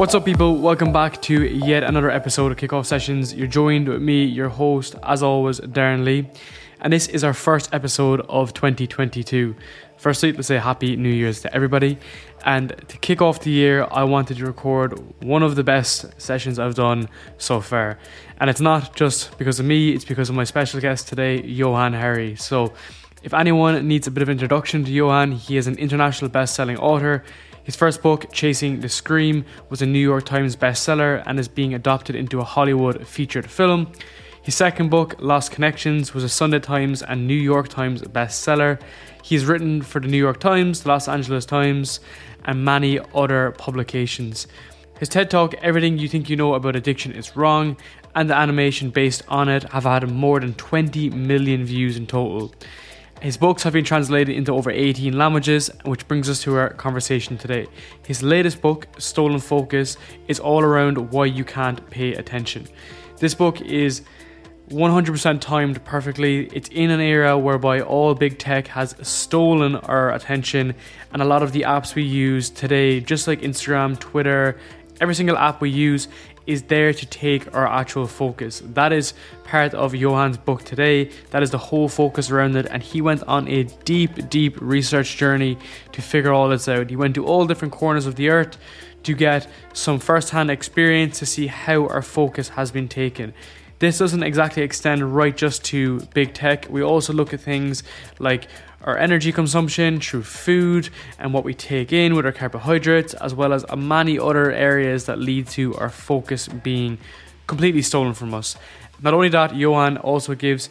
What's up, people? Welcome back to yet another episode of Kickoff Sessions. You're joined with me, your host, as always, Darren Lee, and this is our first episode of 2022. Firstly, let's say Happy New Year's to everybody. And to kick off the year, I wanted to record one of the best sessions I've done so far. And it's not just because of me, it's because of my special guest today, Johann Hari. So, if anyone needs a bit of introduction to Johann, he is an international best selling author. His first book, Chasing the Scream, was a New York Times bestseller and is being adapted into a Hollywood featured film. His second book, Lost Connections, was a Sunday Times and New York Times bestseller. He's written for the New York Times, the Los Angeles Times, and many other publications. His TED Talk, Everything You Think You Know About Addiction Is Wrong, and the animation based on it have had more than 20 million views in total. His books have been translated into over 18 languages, which brings us to our conversation today. His latest book, Stolen Focus, is all around why you can't pay attention. This book is 100% timed perfectly. It's in an era whereby all big tech has stolen our attention, and a lot of the apps we use today, just like Instagram, Twitter, every single app we use is there to take our actual focus. That is part of Johann's book today. That is the whole focus around it. And he went on a deep, deep research journey to figure all this out. He went to all different corners of the earth to get some first hand experience to see how our focus has been taken. This doesn't exactly extend right just to big tech. We also look at things like our energy consumption through food and what we take in with our carbohydrates, as well as many other areas that lead to our focus being completely stolen from us. Not only that, Johann also gives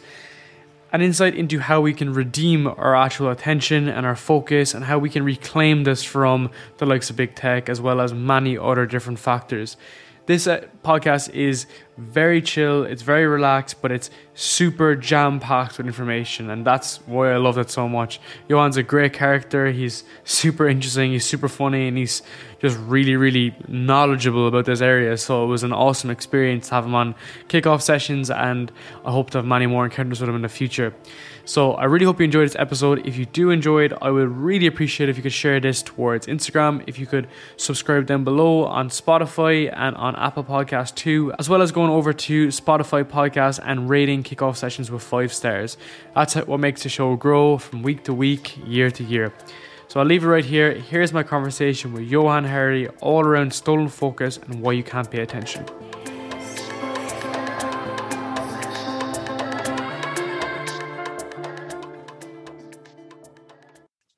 an insight into how we can redeem our actual attention and our focus and how we can reclaim this from the likes of big tech as well as many other different factors. This uh, podcast is very chill, it's very relaxed, but it's super jam packed with information, and that's why I love it so much. Johann's a great character, he's super interesting, he's super funny, and he's just really, really knowledgeable about this area. So it was an awesome experience to have him on kickoff sessions, and I hope to have many more encounters with him in the future. So I really hope you enjoyed this episode. If you do enjoy it, I would really appreciate if you could share this towards Instagram. If you could subscribe down below on Spotify and on Apple Podcast too, as well as going over to Spotify Podcast and rating kickoff sessions with five stars. That's what makes the show grow from week to week, year to year. So I'll leave it right here. Here's my conversation with Johann Hari all around stolen focus and why you can't pay attention.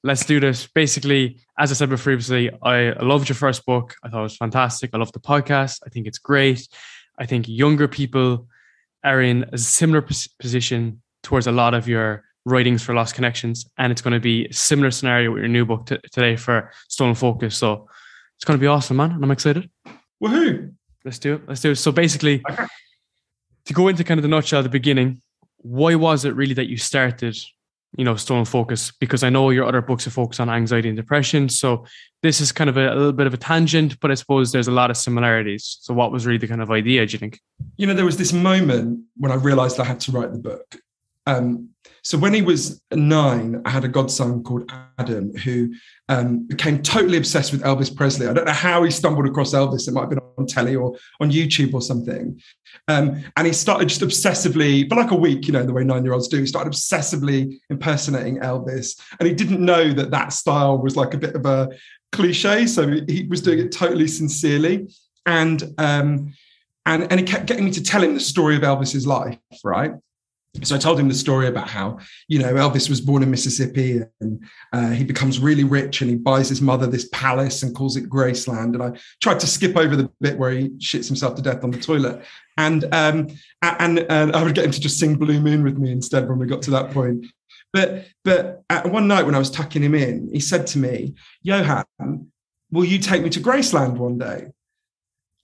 let's do this. Basically, as I said before previously, I loved your first book. I thought it was fantastic. I love the podcast. I think it's great. I think younger people are in a similar position towards a lot of your writings for Lost Connections, and it's going to be a similar scenario with your new book t- today for Stolen Focus. So it's going to be awesome, man, and I'm excited. Woohoo! Let's do it. Let's do it. So basically, okay. to go into kind of the nutshell at the beginning, why was it really that you started you know, stolen focus because I know your other books are focused on anxiety and depression. So this is kind of a, a, little bit of a tangent, but I suppose there's a lot of similarities. So what was really the kind of idea, do you think? You know, there was this moment when I realized I had to write the book. Um, so when he was nine, I had a godson called Adam who um, became totally obsessed with Elvis Presley. I don't know how he stumbled across Elvis. It might have been on telly or on YouTube or something. Um, and he started just obsessively, for like a week, you know, the way nine-year-olds do, he started obsessively impersonating Elvis. And he didn't know that that style was like a bit of a cliche. So he was doing it totally sincerely. And um, and, and he kept getting me to tell him the story of Elvis's life, right? So I told him the story about how you know Elvis was born in Mississippi and uh, he becomes really rich and he buys his mother this palace and calls it Graceland. And I tried to skip over the bit where he shits himself to death on the toilet, and um, and, and I would get him to just sing Blue Moon with me instead when we got to that point. But but one night when I was tucking him in, he said to me, "Johann, will you take me to Graceland one day?"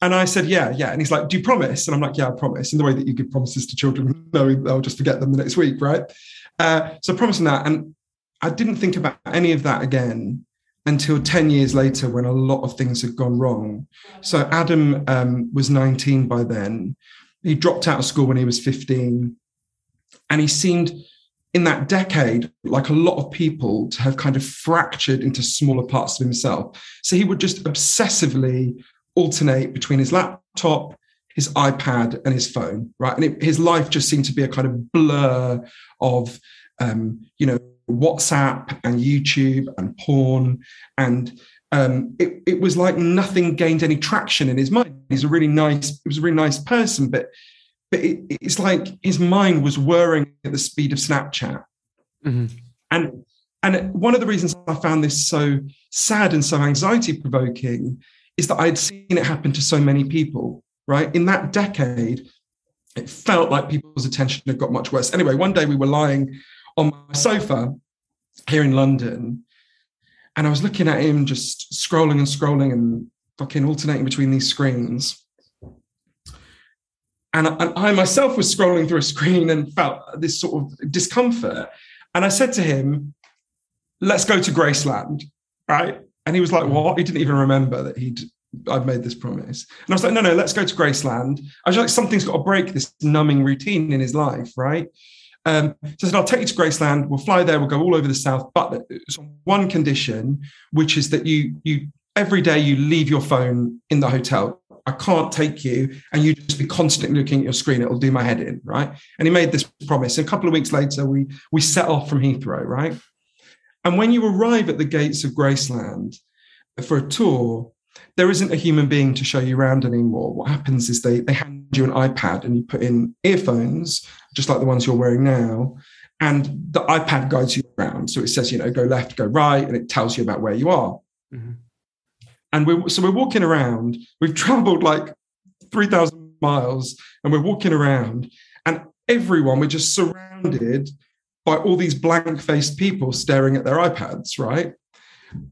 And I said, yeah, yeah. And he's like, do you promise? And I'm like, yeah, I promise. In the way that you give promises to children, knowing they'll just forget them the next week, right? Uh, so promising that. And I didn't think about any of that again until 10 years later when a lot of things had gone wrong. So Adam um, was 19 by then. He dropped out of school when he was 15. And he seemed in that decade, like a lot of people, to have kind of fractured into smaller parts of himself. So he would just obsessively alternate between his laptop, his iPad, and his phone, right? And it, his life just seemed to be a kind of blur of, um, you know, WhatsApp and YouTube and porn. And um, it, it was like nothing gained any traction in his mind. He's a really nice, he was a really nice person, but but it, it's like his mind was whirring at the speed of Snapchat. Mm-hmm. And and one of the reasons I found this so sad and so anxiety provoking is that I'd seen it happen to so many people, right? In that decade, it felt like people's attention had got much worse. Anyway, one day we were lying on my sofa here in London, and I was looking at him just scrolling and scrolling and fucking alternating between these screens. And I, and I myself was scrolling through a screen and felt this sort of discomfort. And I said to him, let's go to Graceland, right? And he was like, what? He didn't even remember that he'd I'd made this promise. And I was like, no, no, let's go to Graceland. I was like, something's got to break this numbing routine in his life, right? Um, so I said, I'll take you to Graceland. We'll fly there. We'll go all over the south, but it's on one condition, which is that you you every day you leave your phone in the hotel. I can't take you, and you just be constantly looking at your screen. It'll do my head in, right? And he made this promise. And a couple of weeks later, we we set off from Heathrow, right? And when you arrive at the gates of Graceland for a tour, there isn't a human being to show you around anymore. What happens is they they hand you an iPad and you put in earphones, just like the ones you're wearing now, and the iPad guides you around. So it says, you know, go left, go right, and it tells you about where you are. Mm-hmm. And we're so we're walking around. We've traveled like 3,000 miles and we're walking around, and everyone, we're just surrounded by all these blank faced people staring at their iPads, right?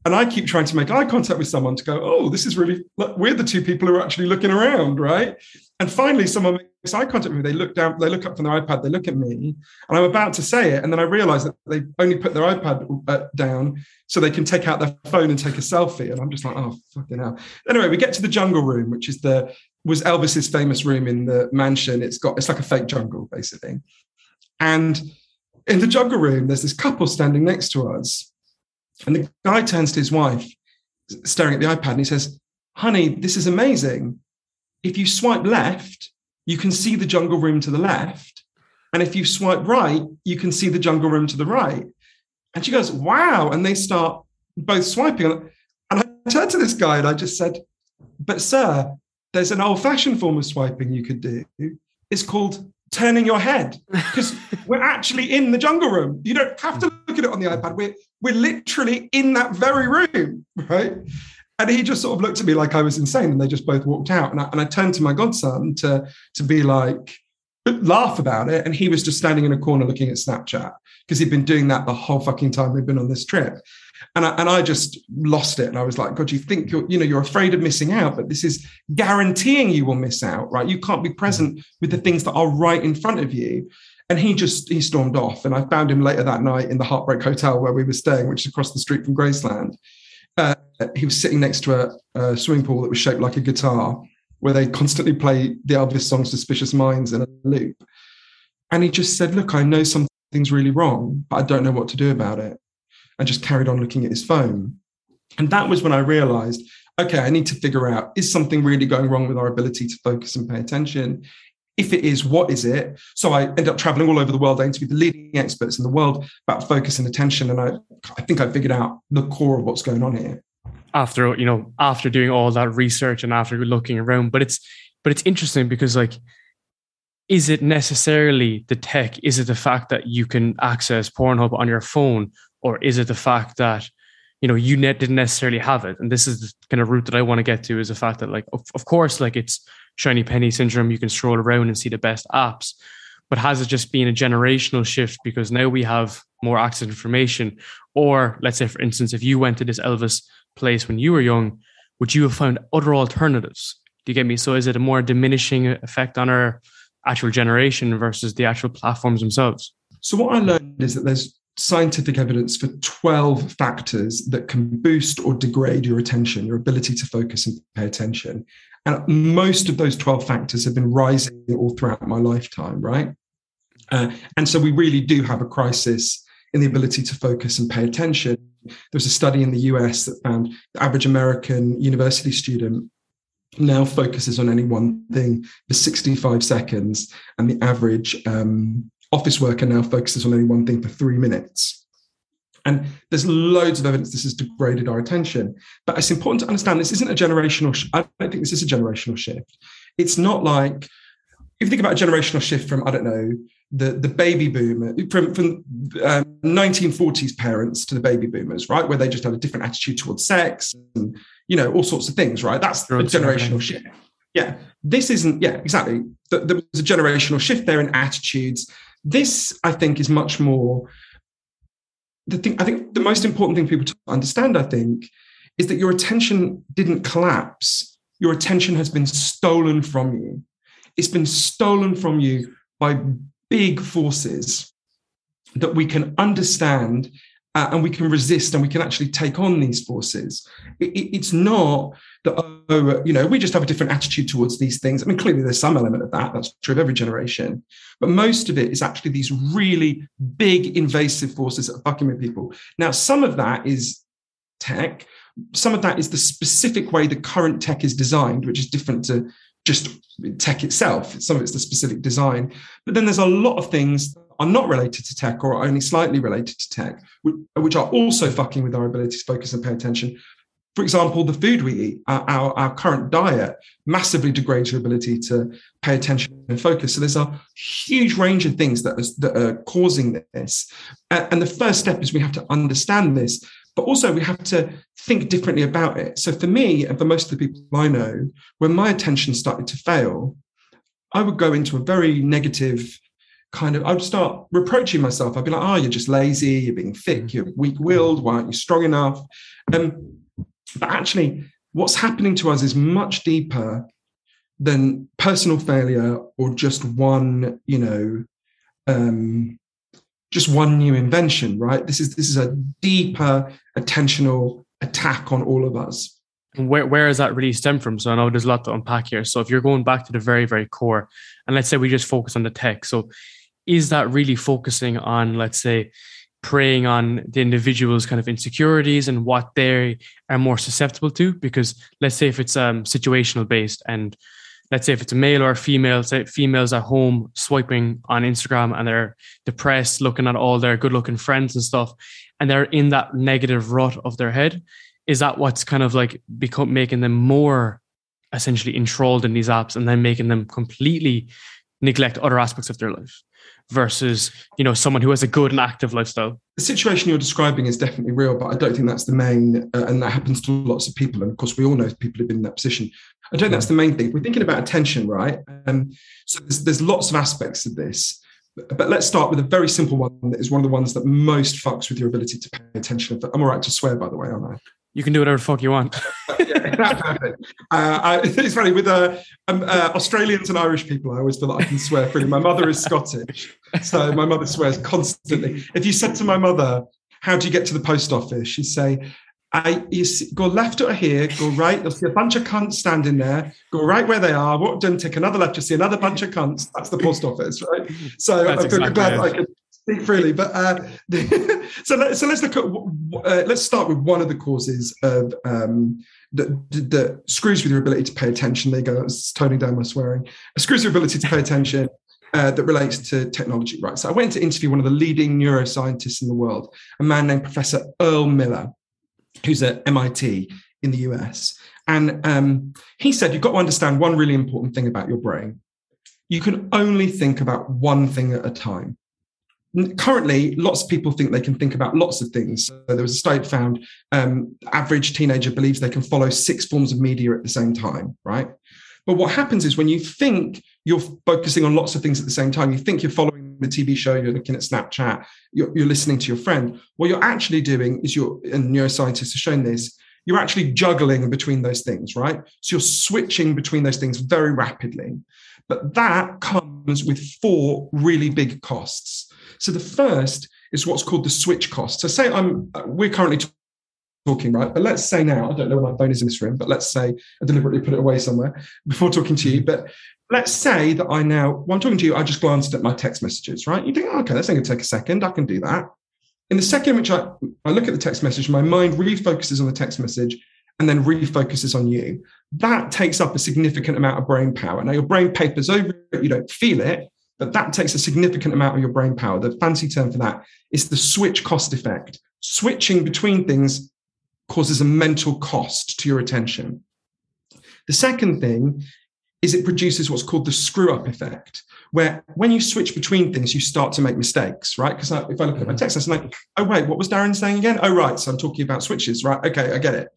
And I keep trying to make eye contact with someone to go, oh, this is really, we're the two people who are actually looking around, right? And finally, someone makes eye contact with me. They look down, they look up from their iPad, they look at me, and I'm about to say it. And then I realize that they only put their iPad uh, down so they can take out their phone and take a selfie. And I'm just like, oh, fucking hell. Anyway, we get to the jungle room, which is the, was Elvis's famous room in the mansion. It's got, it's like a fake jungle, basically. And in the jungle room, there's this couple standing next to us. And the guy turns to his wife, staring at the iPad, and he says, honey, this is amazing if you swipe left, you can see the jungle room to the left. And if you swipe right, you can see the jungle room to the right. And she goes, wow. And they start both swiping. And I turned to this guy and I just said, but sir, there's an old fashioned form of swiping you could do. It's called turning your head because we're actually in the jungle room. You don't have to look at it on the iPad. We're, we're literally in that very room, right? And he just sort of looked at me like I was insane, and they just both walked out. And I, and I turned to my godson to to be like, laugh about it, and he was just standing in a corner looking at Snapchat because he'd been doing that the whole fucking time we'd been on this trip. And I, and I just lost it. And I was like, God, you think you're, you know, you're afraid of missing out, but this is guaranteeing you will miss out, right? You can't be present with the things that are right in front of you. And he just he stormed off. And I found him later that night in the Heartbreak Hotel where we were staying, which is across the street from Graceland. Uh, he was sitting next to a, a, swimming pool that was shaped like a guitar, where they constantly play the Elvis song "Suspicious Minds" in a loop. And he just said, "Look, I know something's really wrong, but I don't know what to do about it," and just carried on looking at his phone. And that was when I realized, okay, I need to figure out is something really going wrong with our ability to focus and pay attention? If it is, what is it? So I ended up traveling all over the world, I interviewed the leading experts in the world about focus and attention. And I, I think I figured out the core of what's going on here. After, you know, after doing all that research and after looking around. But it's but it's interesting because like is it necessarily the tech? Is it the fact that you can access Pornhub on your phone? Or is it the fact that you know you net didn't necessarily have it and this is the kind of route that i want to get to is the fact that like of, of course like it's shiny penny syndrome, you can stroll around and see the best apps. But has it just been a generational shift because now we have more access to information? Or let's say, for instance, if you went to this Elvis place when you were young, would you have found other alternatives? Do you get me? So is it a more diminishing effect on our actual generation versus the actual platforms themselves? So what I learned is that there's scientific evidence for 12 factors that can boost or degrade your attention, your ability to focus and pay attention. And most of those 12 factors have been rising all throughout my lifetime, right? Uh, and so we really do have a crisis in the ability to focus and pay attention. There was a study in the US that found the average American university student now focuses on any one thing for 65 seconds, and the average um, office worker now focuses on only one thing for three minutes. And there's loads of evidence this has degraded our attention. But it's important to understand this isn't a generational. Sh- I don't think this is a generational shift. It's not like if you think about a generational shift from I don't know the the baby boomer from from um, 1940s parents to the baby boomers, right, where they just had a different attitude towards sex and you know all sorts of things, right? That's a generational shift. Yeah, this isn't. Yeah, exactly. There was a generational shift there in attitudes. This, I think, is much more the thing, I think the most important thing for people to understand, I think, is that your attention didn't collapse. Your attention has been stolen from you. It's been stolen from you by big forces that we can understand uh, and we can resist and we can actually take on these forces. It, it, it's not that, oh, you know, we just have a different attitude towards these things. I mean, clearly there's some element of that. That's true of every generation. But most of it is actually these really big invasive forces that are fucking with people. Now, some of that is tech. Some of that is the specific way the current tech is designed, which is different to just tech itself. Some of it's the specific design. But then there's a lot of things are not related to tech or only slightly related to tech, which are also fucking with our ability to focus and pay attention. For example, the food we eat, our, our, current diet, massively degrades your ability to pay attention and focus. So there's a huge range of things that are causing this. And the first step is we have to understand this, but also we have to think differently about it. So for me, and for most of the people I know, when my attention started to fail, I would go into a very negative kind of, I would start reproaching myself. I'd be like, oh, you're just lazy, you're being thick, mm. you're weak willed, why aren't you strong enough? Um, but actually, what's happening to us is much deeper than personal failure or just one, you know, um, just one new invention, right? This is this is a deeper attentional attack on all of us. where where that really stem from? So I know there's a lot to unpack here. So if you're going back to the very very core, and let's say we just focus on the tech, so is that really focusing on, let's say, preying on the individual's kind of insecurities and what they are more susceptible to? Because let's say if it's um, situational based and let's say if it's a male or a female, say females at home swiping on Instagram and they're depressed, looking at all their good looking friends and stuff, and they're in that negative rut of their head. Is that what's kind of like become making them more essentially enthralled in these apps and then making them completely neglect other aspects of their life? Versus you know someone who has a good and active lifestyle. The situation you're describing is definitely real but i don't think that's the main uh, and that happens to lots of people. And of course we all know people who've been in that position. I don't think that's the main thing. We're thinking about attention right? Um, so there's, there's lots of aspects of this. But let's start with a very simple one that is one of the ones that most fucks with your ability to pay attention. I'm all right to swear, by the way, aren't I? You can do whatever the fuck you want. uh, I, it's funny with uh, um, uh, Australians and Irish people. I always feel like I can swear freely. My mother is Scottish, so my mother swears constantly. If you said to my mother, "How do you get to the post office?" she'd say, I, you see, go left or here, go right. You'll see a bunch of cunts standing there. Go right where they are. Walk down, take another left. You'll see another bunch of cunts. That's the post office, right? So That's I'm exactly glad. I can speak freely. But uh, so let, so let's look at uh, let's start with one of the causes of um, that, that screws with your ability to pay attention. There you go. It's toning down my swearing. Screws your ability to pay attention. Uh, that relates to technology, right? So I went to interview one of the leading neuroscientists in the world, a man named Professor Earl Miller, who's at MIT in the US. And um, he said, you've got to understand one really important thing about your brain. You can only think about one thing at a time currently lots of people think they can think about lots of things. So there was a study found um, average teenager believes they can follow six forms of media at the same time right? But what happens is when you think you're focusing on lots of things at the same time you think you're following the tv show you're looking at snapchat you're, you're listening to your friend what you're actually doing is you're and neuroscientists have shown this you're actually juggling between those things right? So you're switching between those things very rapidly. But that comes with four really big costs so the first is what's called the switch cost. So say I'm we're currently talking, right? But let's say now, I don't know where my phone is in this room, but let's say I deliberately put it away somewhere before talking to you. But let's say that I now, while I'm talking to you, I just glanced at my text messages, right? You think, okay, that's going to take a second. I can do that. In the second which I, I look at the text message, my mind refocuses on the text message and then refocuses on you. That takes up a significant amount of brain power. Now, your brain papers over it, you don't feel it, but that takes a significant amount of your brain power. The fancy term for that is the switch cost effect. Switching between things causes a mental cost to your attention. The second thing is it produces what's called the screw up effect, where when you switch between things, you start to make mistakes, right? Because uh, if I look at my mm-hmm. text, I'm like, oh, wait, what was Darren saying again? Oh, right. So I'm talking about switches, right? Okay, I get it.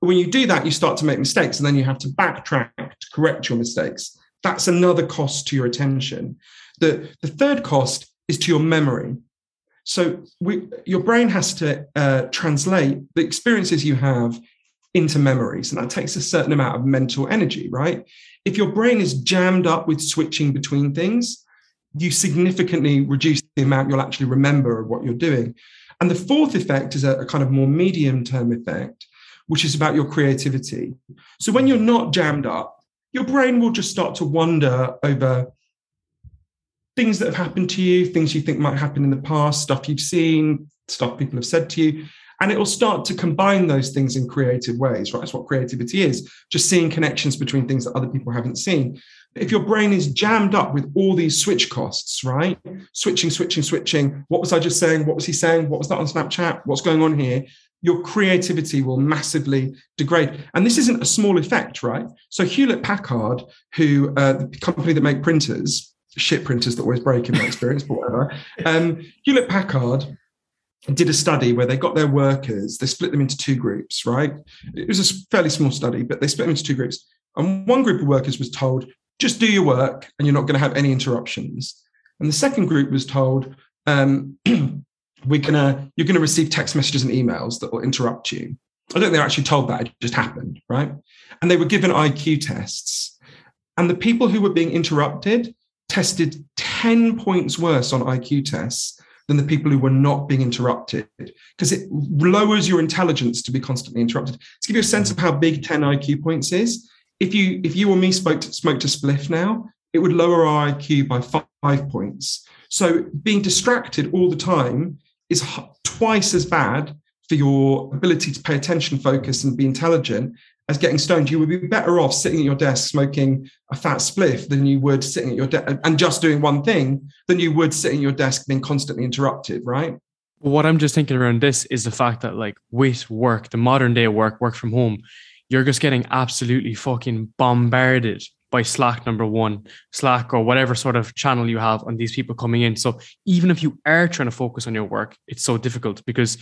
But when you do that, you start to make mistakes and then you have to backtrack to correct your mistakes. That's another cost to your attention. The, the third cost is to your memory. So we, your brain has to uh, translate the experiences you have into memories, and that takes a certain amount of mental energy, right? If your brain is jammed up with switching between things, you significantly reduce the amount you'll actually remember of what you're doing. And the fourth effect is a, a kind of more medium term effect, which is about your creativity. So when you're not jammed up, your brain will just start to wander over things that have happened to you, things you think might happen in the past, stuff you've seen, stuff people have said to you. And it will start to combine those things in creative ways, right? That's what creativity is just seeing connections between things that other people haven't seen. But if your brain is jammed up with all these switch costs, right? Switching, switching, switching. What was I just saying? What was he saying? What was that on Snapchat? What's going on here? Your creativity will massively degrade. And this isn't a small effect, right? So Hewlett Packard, who uh, the company that make printers, shit printers that always break in my experience, but whatever. Um, Hewlett Packard did a study where they got their workers, they split them into two groups, right? It was a fairly small study, but they split them into two groups. And one group of workers was told, just do your work and you're not going to have any interruptions. And the second group was told, um, we're gonna, you're gonna receive text messages and emails that will interrupt you. I don't think they're actually told that, it just happened, right? And they were given IQ tests. And the people who were being interrupted tested 10 points worse on IQ tests than the people who were not being interrupted because it lowers your intelligence to be constantly interrupted. To give you a sense of how big 10 IQ points is, if you if you or me smoked smoked a spliff now, it would lower our IQ by five points. So being distracted all the time is twice as bad for your ability to pay attention, focus, and be intelligent as getting stoned, you would be better off sitting at your desk smoking a fat spliff than you would sitting at your desk and just doing one thing than you would sitting at your desk being constantly interrupted, right? What I'm just thinking around this is the fact that, like, with work, the modern day work, work from home, you're just getting absolutely fucking bombarded by Slack number one, Slack or whatever sort of channel you have on these people coming in. So even if you are trying to focus on your work, it's so difficult because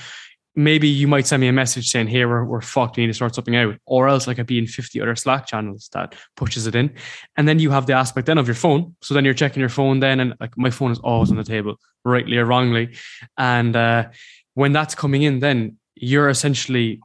maybe you might send me a message saying, Hey, we're, we're fucked, we need to sort something out. Or else like I'd be in 50 other Slack channels that pushes it in. And then you have the aspect then of your phone. So then you're checking your phone then, and like my phone is always on the table, rightly or wrongly. And uh, when that's coming in, then you're essentially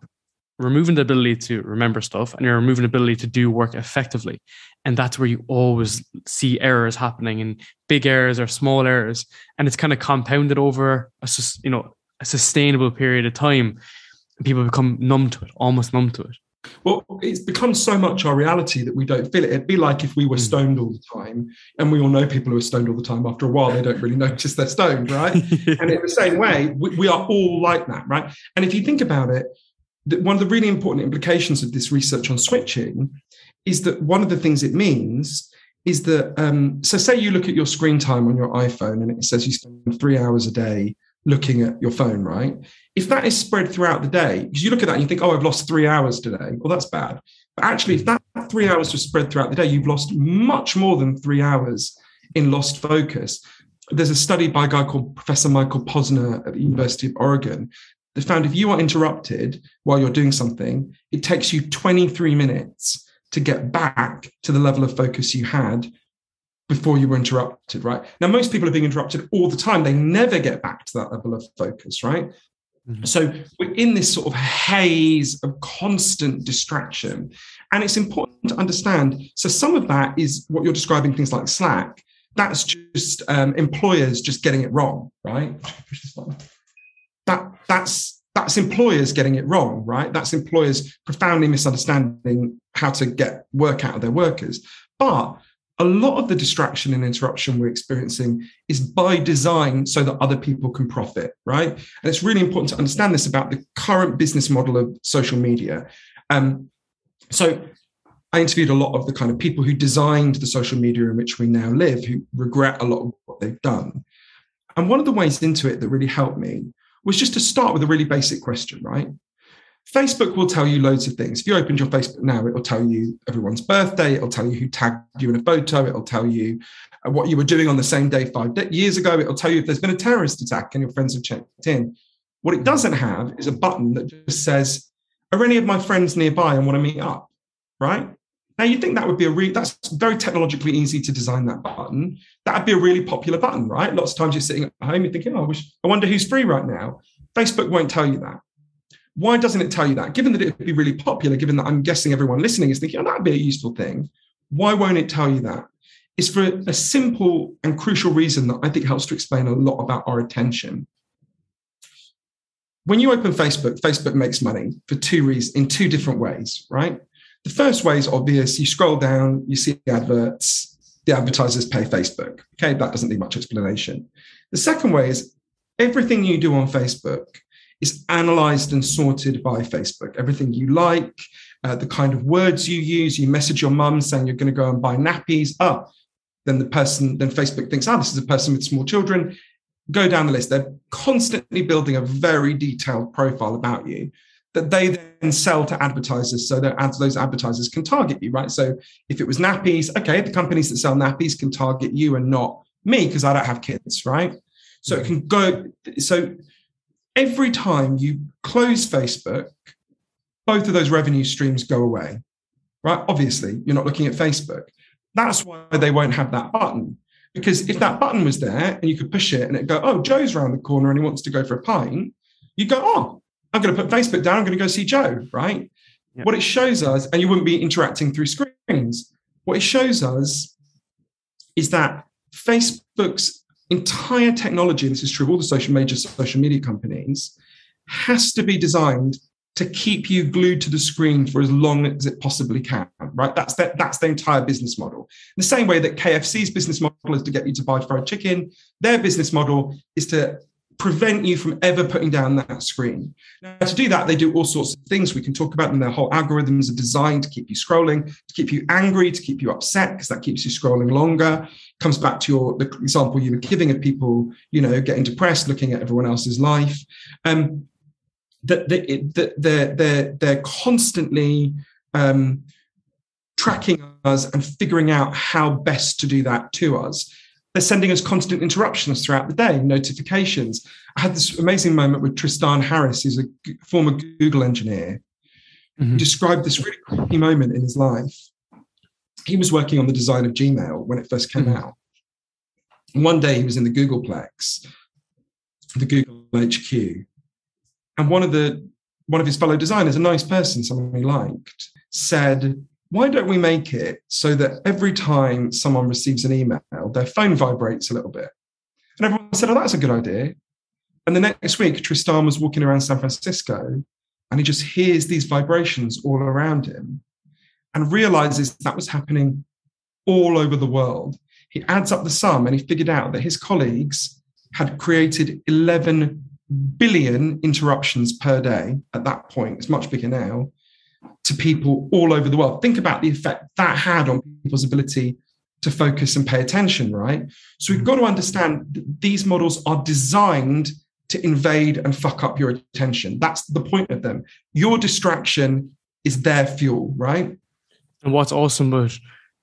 removing the ability to remember stuff and you're removing the ability to do work effectively. And that's where you always see errors happening and big errors or small errors. And it's kind of compounded over a, you know, a sustainable period of time, people become numb to it, almost numb to it. Well, it's become so much our reality that we don't feel it. It'd be like if we were hmm. stoned all the time, and we all know people who are stoned all the time. After a while, they don't really notice they're stoned, right? and in the same way, we, we, are all like that, right? And if you think about it, one of the really important implications of this research on switching is that one of the things it means is that um, so say you look at your screen time on your iPhone and it says you spend three hours a day looking at your phone, right? If that is spread throughout the day, because you look at that and you think, oh, I've lost three hours today. Well, that's bad. But actually, if that three hours was spread throughout the day, you've lost much more than three hours in lost focus. There's a study by a guy called Professor Michael Posner at the University of Oregon that found if you are interrupted while you're doing something, it takes you 23 minutes to get back to the level of focus you had before you were interrupted, right? Now, most people are being interrupted all the time. They never get back to that level of focus, right? Mm-hmm. So we're in this sort of haze of constant distraction. And it's important to understand. So some of that is what you're describing, things like Slack. That's just um, employers just getting it wrong, right? That that's that's employers getting it wrong, right? That's employers profoundly misunderstanding how to get work out of their workers. But a lot of the distraction and interruption we're experiencing is by design so that other people can profit, right? And it's really important to understand this about the current business model of social media. Um, so I interviewed a lot of the kind of people who designed the social media in which we now live, who regret a lot of what they've done. And one of the ways into it that really helped me was just to start with a really basic question, right? Facebook will tell you loads of things. If you opened your Facebook now, it will tell you everyone's birthday. It'll tell you who tagged you in a photo. It'll tell you uh, what you were doing on the same day five years ago. It'll tell you if there's been a terrorist attack and your friends have checked in. What it doesn't have is a button that just says, "Are any of my friends nearby and want to meet up?" Right now, you'd think that would be a really that's very technologically easy to design that button. That'd be a really popular button, right? Lots of times you're sitting at home, you're thinking, "Oh, I wish I wonder who's free right now." Facebook won't tell you that why doesn't it tell you that? Given that it would be really popular, given that I'm guessing everyone listening is thinking, oh, that'd be a useful thing. Why won't it tell you that? It's for a simple and crucial reason that I think helps to explain a lot about our attention. When you open Facebook, Facebook makes money for two reasons, in two different ways, right? The first way is obvious. You scroll down, you see adverts, the advertisers pay Facebook. Okay, that doesn't need much explanation. The second way is everything you do on Facebook is analyzed and sorted by Facebook. Everything you like, uh, the kind of words you use, you message your mum saying you're going to go and buy nappies. Ah, then the person, then Facebook thinks, ah, this is a person with small children. Go down the list. They're constantly building a very detailed profile about you that they then sell to advertisers so that ads, those advertisers can target you, right? So if it was nappies, okay, the companies that sell nappies can target you and not me because I don't have kids, right? So it can go. So every time you close Facebook, both of those revenue streams go away, right? Obviously, you're not looking at Facebook. That's why they won't have that button. Because if that button was there and you could push it and it go, oh, Joe's around the corner and he wants to go for a pint, you go, oh, I'm going to put Facebook down. I'm going to go see Joe, right? Yep. What it shows us, and you wouldn't be interacting through screens. What it shows us is that Facebook's entire technology, this is true of all the social major social media companies, has to be designed to keep you glued to the screen for as long as it possibly can, right? That's the, that's the entire business model. In the same way that KFC's business model is to get you to buy fried chicken, their business model is to prevent you from ever putting down that screen. Now, to do that, they do all sorts of things. We can talk about them. Their whole algorithms are designed to keep you scrolling, to keep you angry, to keep you upset, because that keeps you scrolling longer. Comes back to your the example you were giving of people, you know, getting depressed, looking at everyone else's life. Um, that that they're they're they're constantly um, tracking us and figuring out how best to do that to us they're sending us constant interruptions throughout the day, notifications. I had this amazing moment with Tristan Harris, who's a former Google engineer, mm-hmm. who described this really creepy moment in his life. He was working on the design of Gmail when it first came mm-hmm. out. And one day he was in the Googleplex, the Google HQ, and one of the one of his fellow designers, a nice person, someone he liked, said, why don't we make it so that every time someone receives an email, their phone vibrates a little bit? And everyone said, oh, that's a good idea. And the next week, Tristan was walking around San Francisco and he just hears these vibrations all around him and realizes that was happening all over the world. He adds up the sum and he figured out that his colleagues had created 11 billion interruptions per day at that point. It's much bigger now to people all over the world. Think about the effect that had on people's ability to focus and pay attention, right? So we've got to understand these models are designed to invade and fuck up your attention. That's the point of them. Your distraction is their fuel, right? And what's awesome about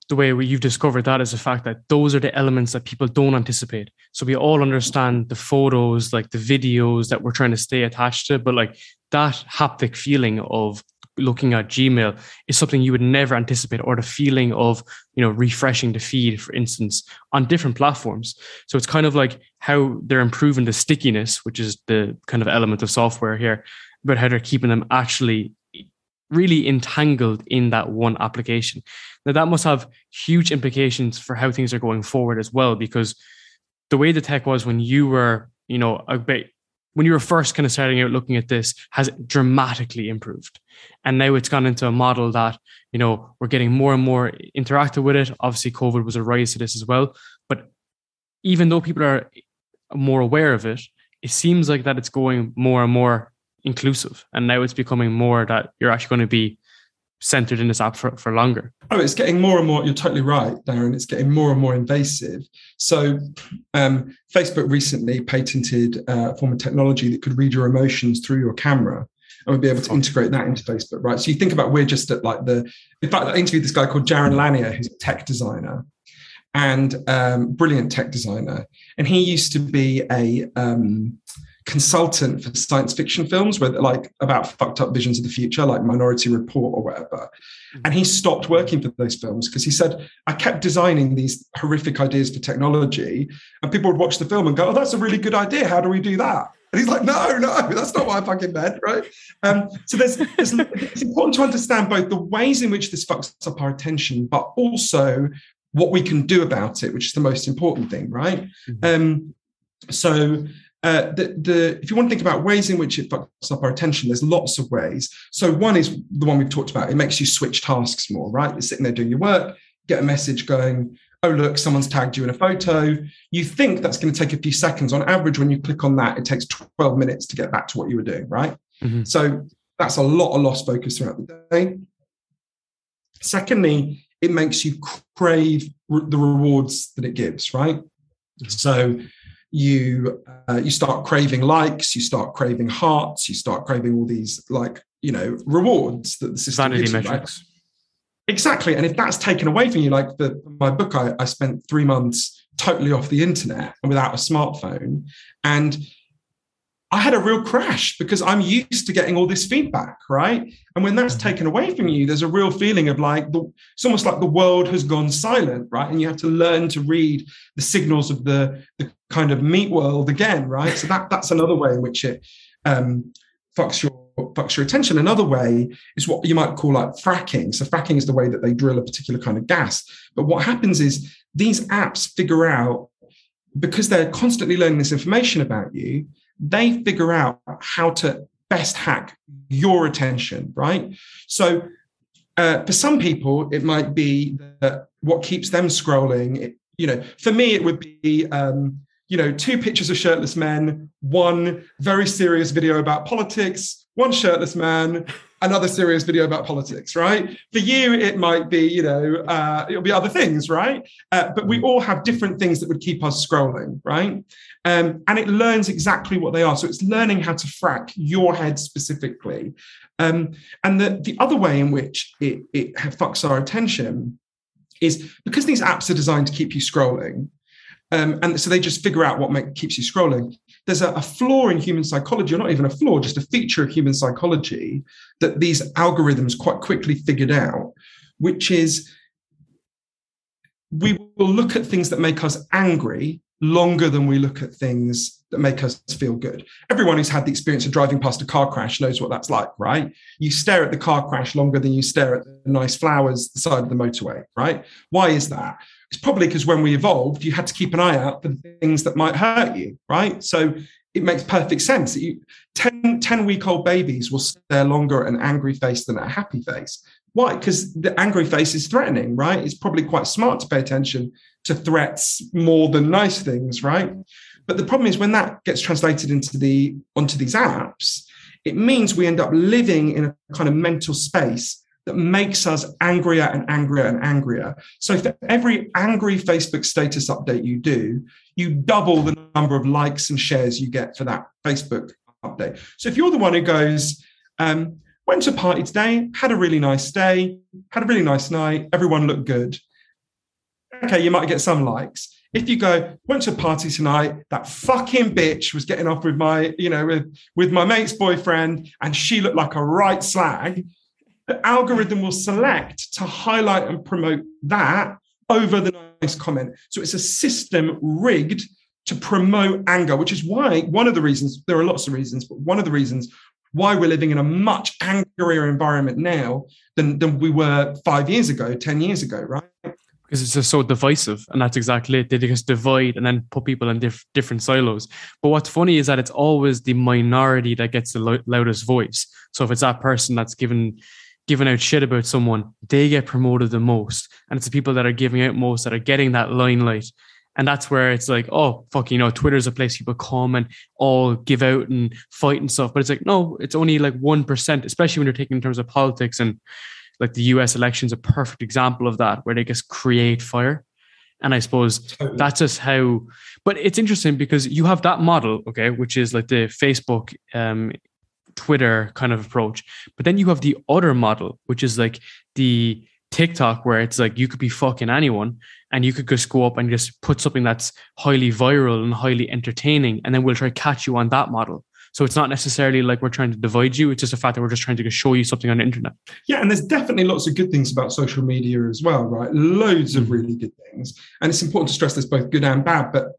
the way you've discovered that is the fact that those are the elements that people don't anticipate. So we all understand the photos, like the videos that we're trying to stay attached to, but like that haptic feeling of looking at Gmail is something you would never anticipate, or the feeling of you know refreshing the feed, for instance, on different platforms. So it's kind of like how they're improving the stickiness, which is the kind of element of software here, but how they're keeping them actually really entangled in that one application. Now that must have huge implications for how things are going forward as well, because the way the tech was when you were, you know, a bit when you were first kind of starting out looking at this has dramatically improved. And now it's gone into a model that, you know, we're getting more and more interactive with it. Obviously, COVID was a rise to this as well. But even though people are more aware of it, it seems like that it's going more and more inclusive. And now it's becoming more that you're actually going to be centered in this app for, for longer. Oh, it's getting more and more. You're totally right, Darren. It's getting more and more invasive. So, um, Facebook recently patented uh, a form of technology that could read your emotions through your camera. And we'll be able to integrate that into Facebook, right? So you think about we're just at like the. In fact, I interviewed this guy called Jaron Lanier, who's a tech designer, and um, brilliant tech designer, and he used to be a um, consultant for science fiction films where like about fucked up visions of the future like minority report or whatever. And he stopped working for those films because he said i kept designing these horrific ideas for technology and people would watch the film and go oh that's a really good idea. How do we do that and he's like no no that's not what i fucking meant right? Um, so there's, there's it's important to understand both the ways in which this fucks up our attention but also what we can do about it which is the most important thing right? Mm-hmm. um, so uh, the, the, if you want to think about ways in which it fucks up our attention, there's lots of ways. So one is the one we've talked about. It makes you switch tasks more, right? You're sitting there doing your work, get a message going, oh, look, someone's tagged you in a photo. You think that's going to take a few seconds. On average, when you click on that, it takes 12 minutes to get back to what you were doing, right? Mm-hmm. So that's a lot of lost focus throughout the day. Secondly, it makes you crave the rewards that it gives, right? Mm-hmm. So you uh, you start craving likes, you start craving hearts, you start craving all these like you know rewards that the system Vanity gives metrics. You, right? Exactly, and if that's taken away from you, like for my book, I, I spent three months totally off the internet and without a smartphone, and I had a real crash because I'm used to getting all this feedback, right? And when that's mm-hmm. taken away from you, there's a real feeling of like the, it's almost like the world has gone silent, right? And you have to learn to read the signals of the, the kind of meat world again, right? So that that's another way in which it um, fucks your fucks your attention. Another way is what you might call like fracking. So fracking is the way that they drill a particular kind of gas. But what happens is these apps figure out because they're constantly learning this information about you they figure out how to best hack your attention, right? So uh, for some people, it might be that what keeps them scrolling. It, you know, for me, it would be um, you know two pictures of shirtless men, one very serious video about politics, one shirtless man, another serious video about politics, right? For you, it might be, you know, uh, it'll be other things, right? Uh, but we all have different things that would keep us scrolling, right? Um, and it learns exactly what they are. So it's learning how to frack your head specifically. Um, and the, the other way in which it, it fucks our attention is because these apps are designed to keep you scrolling. Um, and so they just figure out what make, keeps you scrolling. There's a, a, flaw in human psychology, or not even a flaw, just a feature of human psychology that these algorithms quite quickly figured out, which is we will look at things that make us angry longer than we look at things that make us feel good. Everyone who's had the experience of driving past a car crash knows what that's like, right? You stare at the car crash longer than you stare at the nice flowers the side of the motorway, right? Why is that? It's probably because when we evolved, you had to keep an eye out for things that might hurt you, right? So it makes perfect sense that you 10, 10 week old babies will stare longer at an angry face than a happy face. Why? Because the angry face is threatening, right? It's probably quite smart to pay attention to threats more than nice things, right? But the problem is when that gets translated into the onto these apps, it means we end up living in a kind of mental space that makes us angrier and angrier and angrier. So for every angry Facebook status update you do, you double the number of likes and shares you get for that Facebook update. So if you're the one who goes, um, went to party today, had a really nice day, had a really nice night, everyone looked good. Okay, you might get some likes. If you go, went to a party tonight, that fucking bitch was getting off with my, you know, with, with my mate's boyfriend, and she looked like a right slag the algorithm will select to highlight and promote that over the nice comment. So it's a system rigged to promote anger, which is why one of the reasons, there are lots of reasons, but one of the reasons why we're living in a much angrier environment now than, than we were five years ago, 10 years ago, right? because it's just so divisive and that's exactly it they just divide and then put people in diff- different silos but what's funny is that it's always the minority that gets the lo- loudest voice so if it's that person that's given giving out shit about someone they get promoted the most. And it's the people that are giving out most that are getting that limelight. And that's where it's like oh fuck you know twitter's a place people come and all give out and fight and stuff. But it's like no it's only like 1% especially when you're taking in terms of politics and like the US election's a perfect example of that, where they just create fire. And I suppose that's just how, but it's interesting because you have that model, okay, which is like the Facebook, um, Twitter kind of approach. But then you have the other model, which is like the TikTok, where it's like you could be fucking anyone and you could just go up and just put something that's highly viral and highly entertaining. And then we'll try to catch you on that model. So it's not necessarily like we're trying to divide you. It's just a fact that we're just trying to show you something on the internet. Yeah, and there's definitely lots of good things about social media as well, right? Loads of mm-hmm. really good things. And it's important to stress there's both good and bad. But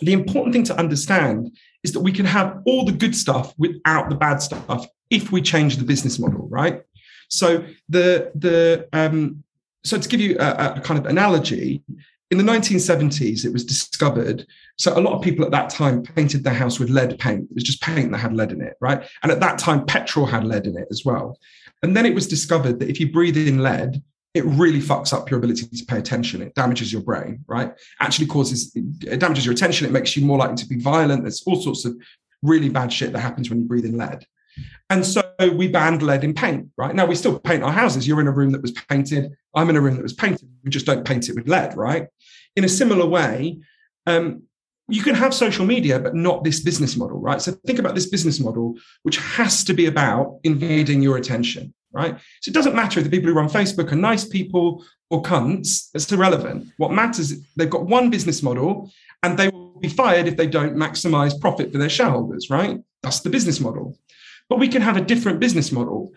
the important thing to understand is that we can have all the good stuff without the bad stuff if we change the business model, right? So the the um, so to give you a, a kind of analogy, in the 1970s, it was discovered. So a lot of people at that time painted their house with lead paint. It was just paint that had lead in it, right? And at that time, petrol had lead in it as well. And then it was discovered that if you breathe in lead, it really fucks up your ability to pay attention. It damages your brain, right? Actually causes, it damages your attention. It makes you more likely to be violent. There's all sorts of really bad shit that happens when you breathe in lead. And so we banned lead in paint, right? Now we still paint our houses. You're in a room that was painted. I'm in a room that was painted. We just don't paint it with lead, right? In a similar way, um, you can have social media, but not this business model, right? So think about this business model, which has to be about invading your attention, right? So it doesn't matter if the people who run Facebook are nice people or cunts, it's irrelevant. What matters is they've got one business model and they will be fired if they don't maximize profit for their shareholders, right? That's the business model. But we can have a different business model.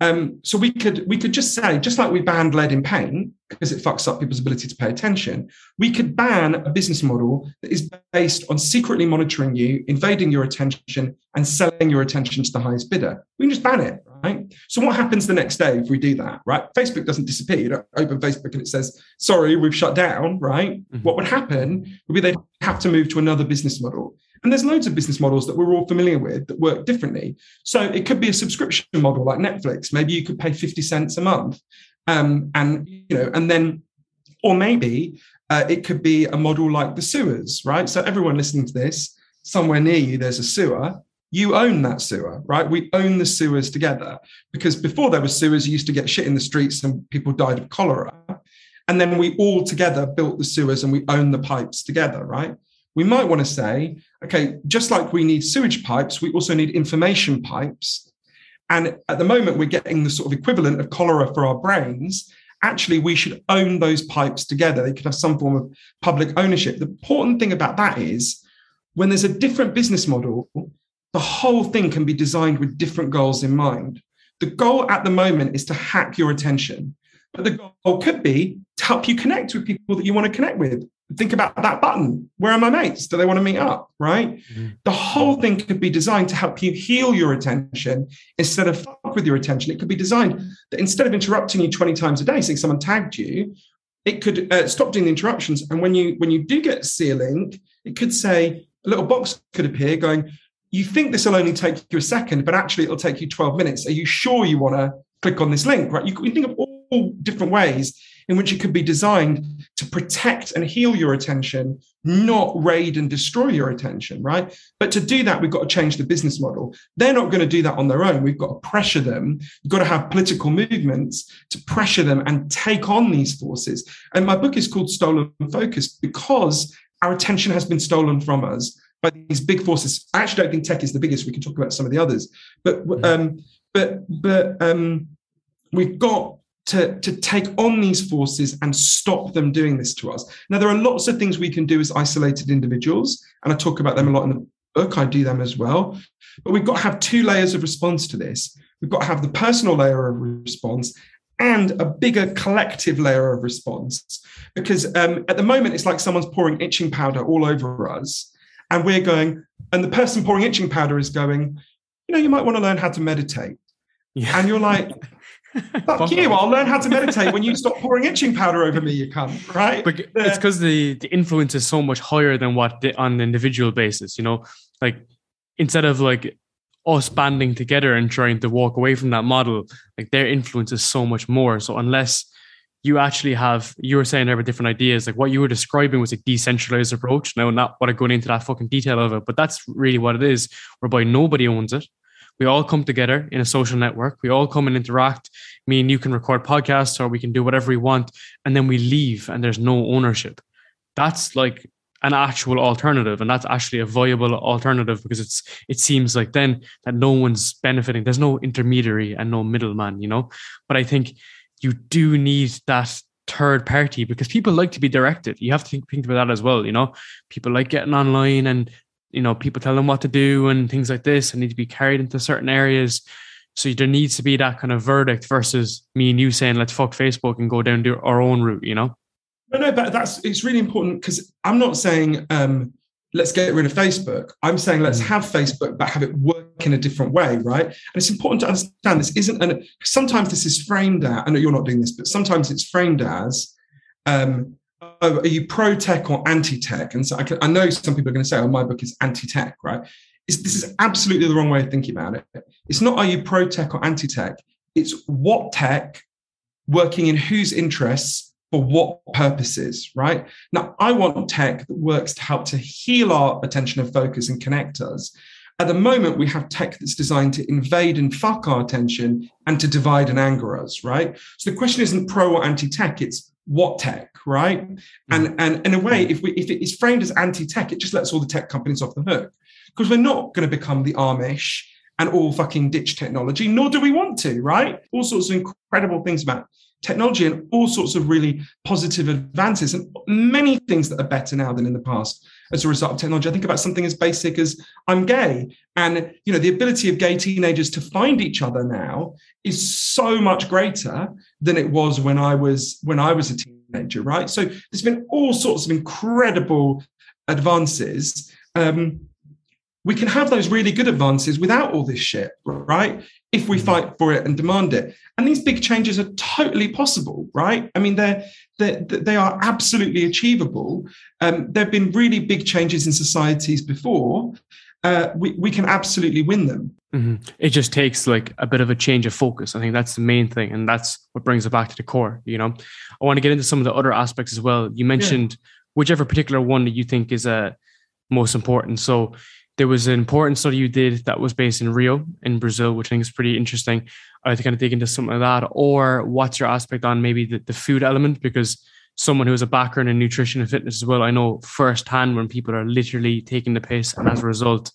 Um, so we could we could just say, just like we banned lead in paint because it fucks up people's ability to pay attention, we could ban a business model that is based on secretly monitoring you, invading your attention, and selling your attention to the highest bidder. We can just ban it, right? So what happens the next day if we do that, right? Facebook doesn't disappear. You don't open Facebook and it says, sorry, we've shut down, right? Mm-hmm. What would happen would be they'd have to move to another business model. And there's loads of business models that we're all familiar with that work differently. So it could be a subscription model like Netflix. Maybe you could pay 50 cents a month. Um, and you know, and then, or maybe uh, it could be a model like the sewers, right? So everyone listening to this, somewhere near you, there's a sewer. You own that sewer, right? We own the sewers together because before there were sewers, you used to get shit in the streets and people died of cholera. And then we all together built the sewers and we own the pipes together, right? we might want to say, okay, just like we need sewage pipes, we also need information pipes. And at the moment, we're getting the sort of equivalent of cholera for our brains. Actually, we should own those pipes together. They could have some form of public ownership. The important thing about that is when there's a different business model, the whole thing can be designed with different goals in mind. The goal at the moment is to hack your attention, but the goal could be to help you connect with people that you want to connect with think about that button. Where are my mates? Do they want to meet up? Right? Mm-hmm. The whole thing could be designed to help you heal your attention instead of fuck with your attention. It could be designed that instead of interrupting you 20 times a day, saying someone tagged you, it could uh, stop doing the interruptions. And when you when you do get see a link, it could say a little box could appear going, you think this will only take you a second, but actually it'll take you 12 minutes. Are you sure you want to click on this link? Right? You, you think of all different ways in which it could be designed to protect and heal your attention, not raid and destroy your attention, right? But to do that, we've got to change the business model. They're not going to do that on their own. We've got to pressure them. You've got to have political movements to pressure them and take on these forces. And my book is called Stolen Focus because our attention has been stolen from us by these big forces. I actually don't think tech is the biggest. We can talk about some of the others, but um, but but um, we've got to, to take on these forces and stop them doing this to us. Now, there are lots of things we can do as isolated individuals, and I talk about them a lot in the book. I do them as well. But we've got to have two layers of response to this. We've got to have the personal layer of response and a bigger collective layer of response. Because um, at the moment, it's like someone's pouring itching powder all over us. And we're going, and the person pouring itching powder is going, you know, you might want to learn how to meditate. Yeah. And you're like, Fuck you! I'll learn how to meditate when you stop pouring itching powder over me, you cunt. Right? But it's because the the influence is so much higher than what the, on an individual basis. You know, like instead of like us banding together and trying to walk away from that model, like their influence is so much more. So unless you actually have, you were saying there were different ideas, like what you were describing was a decentralized approach. Now, not what I go into that fucking detail of it, but that's really what it is, whereby nobody owns it. We all come together in a social network. We all come and interact. Me and you can record podcasts or we can do whatever we want. And then we leave and there's no ownership. That's like an actual alternative and that's actually a viable alternative because it's it seems like then that no one's benefiting there's no intermediary and no middleman you know but i think you do need that third party because people like to be directed you have to think, think about that as well you know people like getting online and you know people tell them what to do and things like this and need to be carried into certain areas so there needs to be that kind of verdict versus me and you saying let's fuck facebook and go down to our own route you know no, no, but that's it's really important because I'm not saying um, let's get rid of Facebook. I'm saying let's mm. have Facebook, but have it work in a different way, right? And it's important to understand this isn't an. Sometimes this is framed as. I know you're not doing this, but sometimes it's framed as. Um, Uh, are you pro tech or anti tech? And so I, can, I know some people are going to say, "Oh, my book is anti tech," right? It's, this is absolutely the wrong way of thinking about it. It's not are you pro tech or anti tech. It's what tech working in whose interests for what purposes, right? Now, I want tech that works to help to heal our attention and focus and connect us. At the moment, we have tech that's designed to invade and fuck our attention and to divide and anger us, right? So the question isn't pro or anti-tech, it's what tech, right? Mm-hmm. And and in a way, if we if it is framed as anti-tech, it just lets all the tech companies off the hook. Because we're not going to become the Amish and all fucking ditch technology, nor do we want to, right? All sorts of incredible things about technology and all sorts of really positive advances and many things that are better now than in the past as a result of technology. I think about something as basic as I'm gay. And you know, the ability of gay teenagers to find each other now is so much greater than it was when I was when I was a teenager, right? So there's been all sorts of incredible advances. Um, we can have those really good advances without all this shit, right? If we mm-hmm. fight for it and demand it. And these big changes are totally possible, right? I mean, they're, they're they are absolutely achievable. Um, there have been really big changes in societies before. Uh, we, we can absolutely win them. Mm-hmm. It just takes like a bit of a change of focus. I think that's the main thing. And that's what brings it back to the core. You know, I want to get into some of the other aspects as well. You mentioned yeah. whichever particular one that you think is uh, most important. So, there was an important study you did that was based in Rio in Brazil, which I think is pretty interesting. I to kind of dig into something of that, or what's your aspect on maybe the, the food element? Because someone who has a background in nutrition and fitness as well, I know firsthand when people are literally taking the piss, and as a result,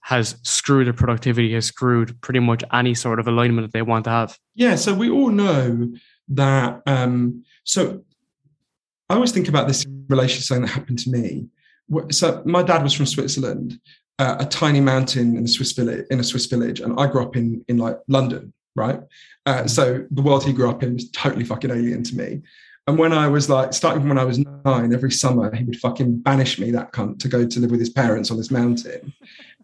has screwed their productivity, has screwed pretty much any sort of alignment that they want to have. Yeah, so we all know that. Um, so I always think about this relation something that happened to me. So my dad was from Switzerland, uh, a tiny mountain in a Swiss village, in a Swiss village, and I grew up in in like London, right? Uh, so the world he grew up in was totally fucking alien to me. And when I was like, starting from when I was nine, every summer he would fucking banish me, that cunt, to go to live with his parents on this mountain.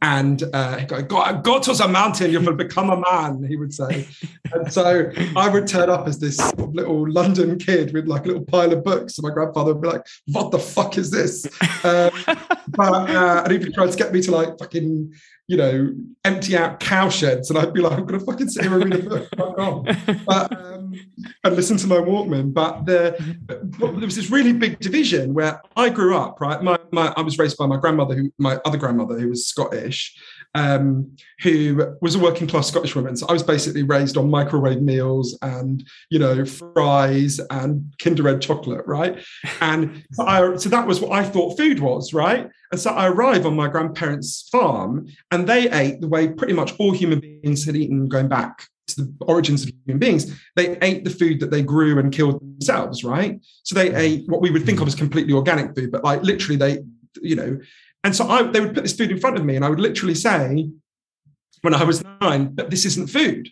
And uh, he go, go, go to the mountain, you will become a man, he would say. and so I would turn up as this little London kid with like a little pile of books. And my grandfather would be like, what the fuck is this? Um, but, uh, and he'd be trying to get me to like fucking you know, empty out cow sheds, and I'd be like, I'm gonna fucking sit here and read a book, but, um, and listen to my Walkman. But the, but there was this really big division where I grew up. Right, my, my I was raised by my grandmother, who my other grandmother, who was Scottish, um, who was a working class Scottish woman. So I was basically raised on microwave meals and you know fries and Kinder Egg chocolate, right? And so, I, so that was what I thought food was, right? And so I arrive on my grandparents' farm, and they ate the way pretty much all human beings had eaten going back to the origins of human beings. They ate the food that they grew and killed themselves, right? So they mm. ate what we would think of mm. as completely organic food, but like literally they, you know, and so I, they would put this food in front of me, and I would literally say, when I was nine, but this isn't food.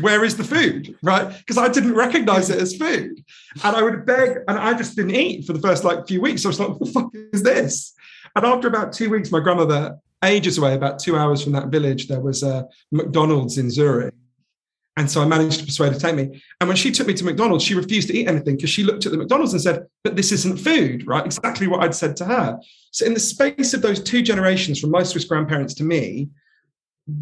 Where is the food? Right? Because I didn't recognize it as food. And I would beg, and I just didn't eat for the first like few weeks. So I was like, what the fuck is this? And after about two weeks, my grandmother, ages away, about two hours from that village, there was a McDonald's in Zurich. And so I managed to persuade her to take me. And when she took me to McDonald's, she refused to eat anything because she looked at the McDonald's and said, But this isn't food, right? Exactly what I'd said to her. So, in the space of those two generations, from my Swiss grandparents to me,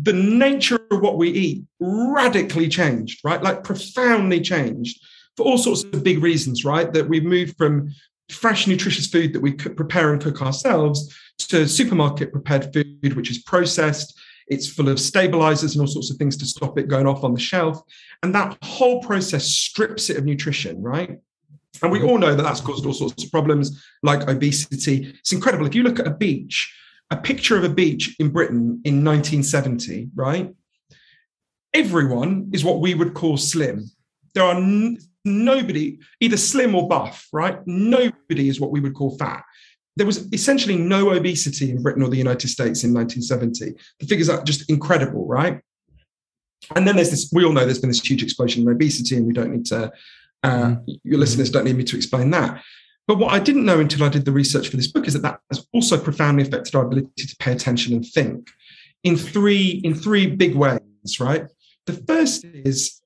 the nature of what we eat radically changed, right? Like profoundly changed for all sorts of big reasons, right? That we've moved from fresh, nutritious food that we could prepare and cook ourselves to supermarket prepared food, which is processed. It's full of stabilizers and all sorts of things to stop it going off on the shelf. And that whole process strips it of nutrition, right? And we mm-hmm. all know that that's caused all sorts of problems like obesity. It's incredible. If you look at a beach, a picture of a beach in Britain in 1970, right? Everyone is what we would call slim. There are n- nobody, either slim or buff, right? Nobody is what we would call fat. There was essentially no obesity in Britain or the United States in 1970. The figures are just incredible, right? And then there's this, we all know there's been this huge explosion in obesity, and we don't need to, uh, mm-hmm. your listeners don't need me to explain that. But what I didn't know until I did the research for this book is that that has also profoundly affected our ability to pay attention and think in three in three big ways. Right. The first is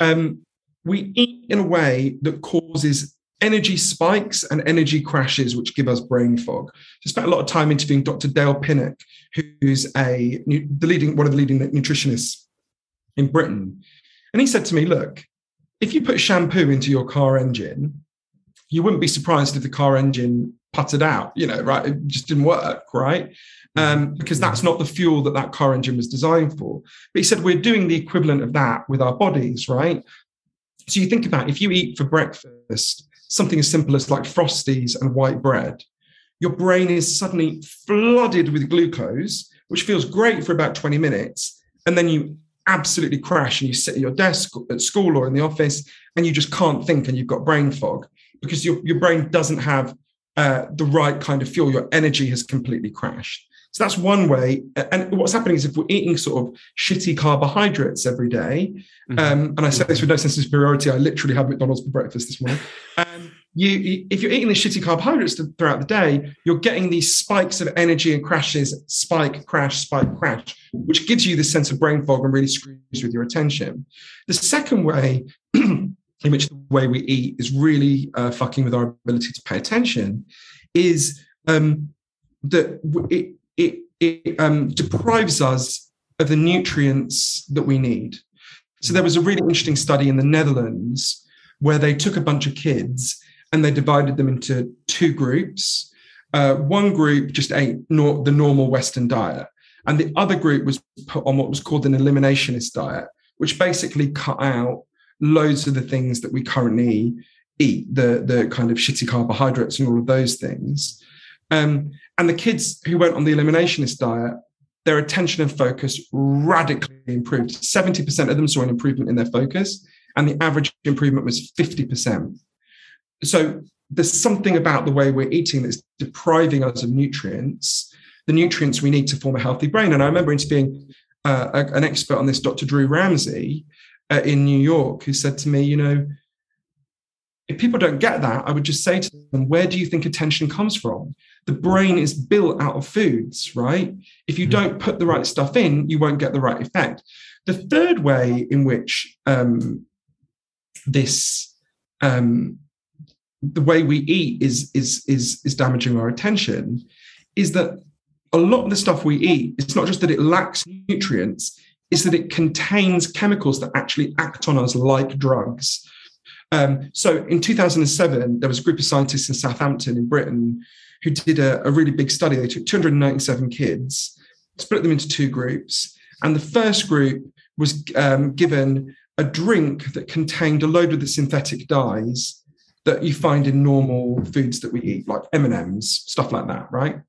um, we eat in a way that causes energy spikes and energy crashes, which give us brain fog. I spent a lot of time interviewing Dr. Dale Pinnock, who's a the leading one of the leading nutritionists in Britain, and he said to me, "Look, if you put shampoo into your car engine, you wouldn't be surprised if the car engine puttered out, you know, right? It just didn't work, right? Um, because that's not the fuel that that car engine was designed for. But he said we're doing the equivalent of that with our bodies, right? So you think about if you eat for breakfast something as simple as like frosties and white bread, your brain is suddenly flooded with glucose, which feels great for about 20 minutes. And then you absolutely crash and you sit at your desk at school or in the office and you just can't think and you've got brain fog because your, your brain doesn't have uh, the right kind of fuel. Your energy has completely crashed. So that's one way. And what's happening is if we're eating sort of shitty carbohydrates every day, mm-hmm. um, and I say this with no sense of superiority, I literally had McDonald's for breakfast this morning. Um, you, if you're eating these shitty carbohydrates throughout the day, you're getting these spikes of energy and crashes, spike, crash, spike, crash, which gives you this sense of brain fog and really screws with your attention. The second way in which the way we eat is really uh, fucking with our ability to pay attention is um, that it, it, it um, deprives us of the nutrients that we need. So there was a really interesting study in the Netherlands where they took a bunch of kids and they divided them into two groups. Uh, one group just ate nor- the normal Western diet, and the other group was put on what was called an eliminationist diet, which basically cut out loads of the things that we currently eat, the, the kind of shitty carbohydrates and all of those things. Um, and the kids who went on the eliminationist diet, their attention and focus radically improved. 70% of them saw an improvement in their focus, and the average improvement was 50%. So there's something about the way we're eating that's depriving us of nutrients, the nutrients we need to form a healthy brain. And I remember interviewing uh, an expert on this, Dr. Drew Ramsey, uh, in New York who said to me, you know, if people don't get that, I would just say to them, where do you think attention comes from? The brain is built out of foods, right? If you hmm. don't put the right stuff in, you won't get the right effect. The third way in which um, this, um, the way we eat is is is is damaging our attention, is that a lot of the stuff we eat, it's not just that it lacks nutrients, is that it contains chemicals that actually act on us like drugs. Um, so in 2007, there was a group of scientists in Southampton in Britain who did a, a really big study. They took 297 kids, split them into two groups, and the first group was um, given a drink that contained a load of the synthetic dyes that you find in normal foods that we eat, like M&Ms, stuff like that, right?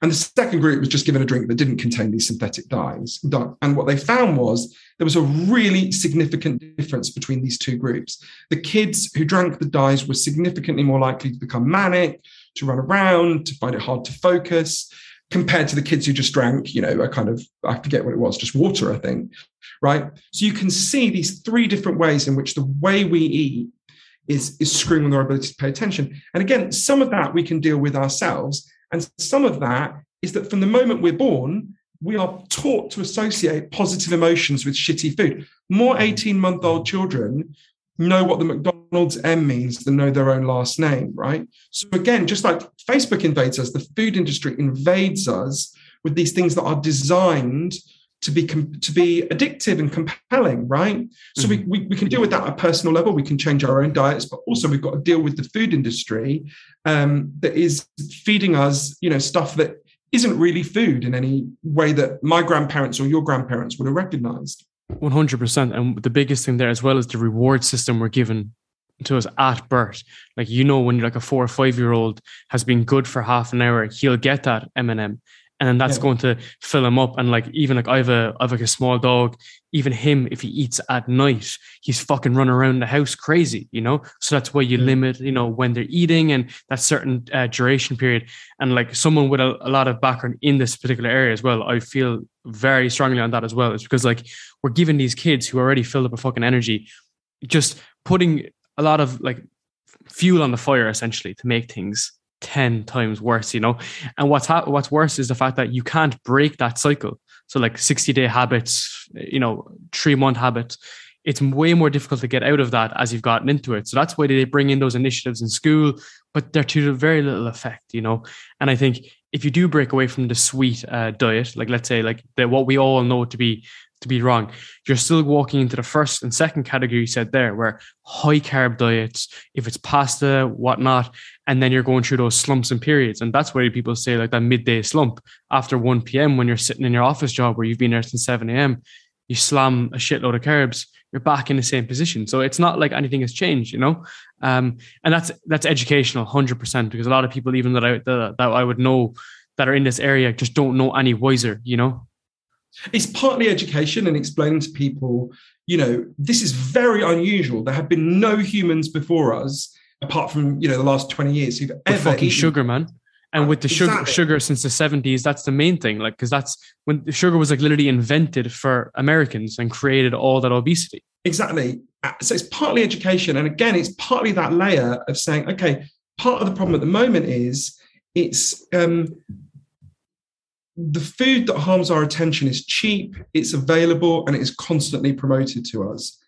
And the second group was just given a drink that didn't contain these synthetic dyes. And what they found was there was a really significant difference between these two groups. The kids who drank the dyes were significantly more likely to become manic, to run around, to find it hard to focus, compared to the kids who just drank, you know, a kind of, I forget what it was, just water, I think. Right. So you can see these three different ways in which the way we eat is, is screwing with our ability to pay attention. And again, some of that we can deal with ourselves and some of that is that from the moment we're born, we are taught to associate positive emotions with shitty food. More 18 month old children know what the McDonald's M means than know their own last name, right? So again, just like Facebook invades us, the food industry invades us with these things that are designed to be to be addictive and compelling, right? So mm-hmm. we, we, we can deal with that at a personal level. We can change our own diets, but also we've got to deal with the food industry um, that is feeding us, you know, stuff that isn't really food in any way that my grandparents or your grandparents would have recognized. 100%. And the biggest thing there as well is the reward system we're given to us at birth. Like, you know, when you're like a four or five year old has been good for half an hour, he'll get that M&M and that's yeah. going to fill him up. And like even like I have a I have like a small dog, even him if he eats at night, he's fucking running around the house crazy, you know. So that's why you mm. limit, you know, when they're eating and that certain uh, duration period. And like someone with a, a lot of background in this particular area as well, I feel very strongly on that as well. It's because like we're giving these kids who already filled up with fucking energy, just putting a lot of like fuel on the fire essentially to make things 10 times worse, you know? And what's ha- what's worse is the fact that you can't break that cycle. So like 60 day habits, you know, three month habits, it's way more difficult to get out of that as you've gotten into it. So that's why they bring in those initiatives in school, but they're to very little effect, you know? And I think if you do break away from the sweet uh, diet, like let's say like the, what we all know to be to be wrong. You're still walking into the first and second category you said there, where high carb diets, if it's pasta, whatnot, and then you're going through those slumps and periods. And that's where people say like that midday slump after 1 p.m. when you're sitting in your office job where you've been there since 7 a.m. You slam a shitload of carbs, you're back in the same position. So it's not like anything has changed, you know. Um, and that's that's educational, hundred percent, because a lot of people, even that I that, that I would know that are in this area, just don't know any wiser, you know. It's partly education and explaining to people, you know, this is very unusual. There have been no humans before us, apart from you know the last twenty years, who've ever fucking eaten. sugar, man. And with the exactly. sugar, sugar since the seventies, that's the main thing. Like, because that's when the sugar was like literally invented for Americans and created all that obesity. Exactly. Uh, so it's partly education, and again, it's partly that layer of saying, okay, part of the problem at the moment is it's um, the food that harms our attention is cheap, it's available, and it is constantly promoted to us.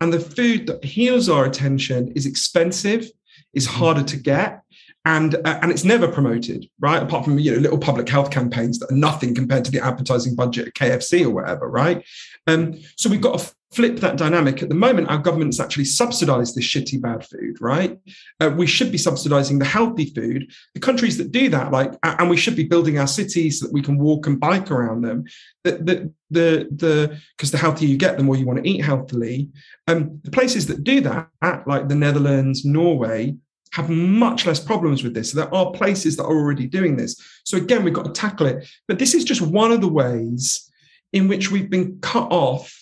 And the food that heals our attention is expensive, is mm-hmm. harder to get, and uh, and it's never promoted, right? Apart from you know little public health campaigns that are nothing compared to the advertising budget at KFC or whatever, right? Um, so we've got to flip that dynamic. At the moment, our government's actually subsidized this shitty bad food, right? Uh, we should be subsidizing the healthy food. The countries that do that, like, and we should be building our cities so that we can walk and bike around them. The the the the because the healthier you get, the more you want to eat healthily. Um, the places that do that, like the Netherlands, Norway, have much less problems with this. So there are places that are already doing this. So again, we've got to tackle it. But this is just one of the ways in which we've been cut off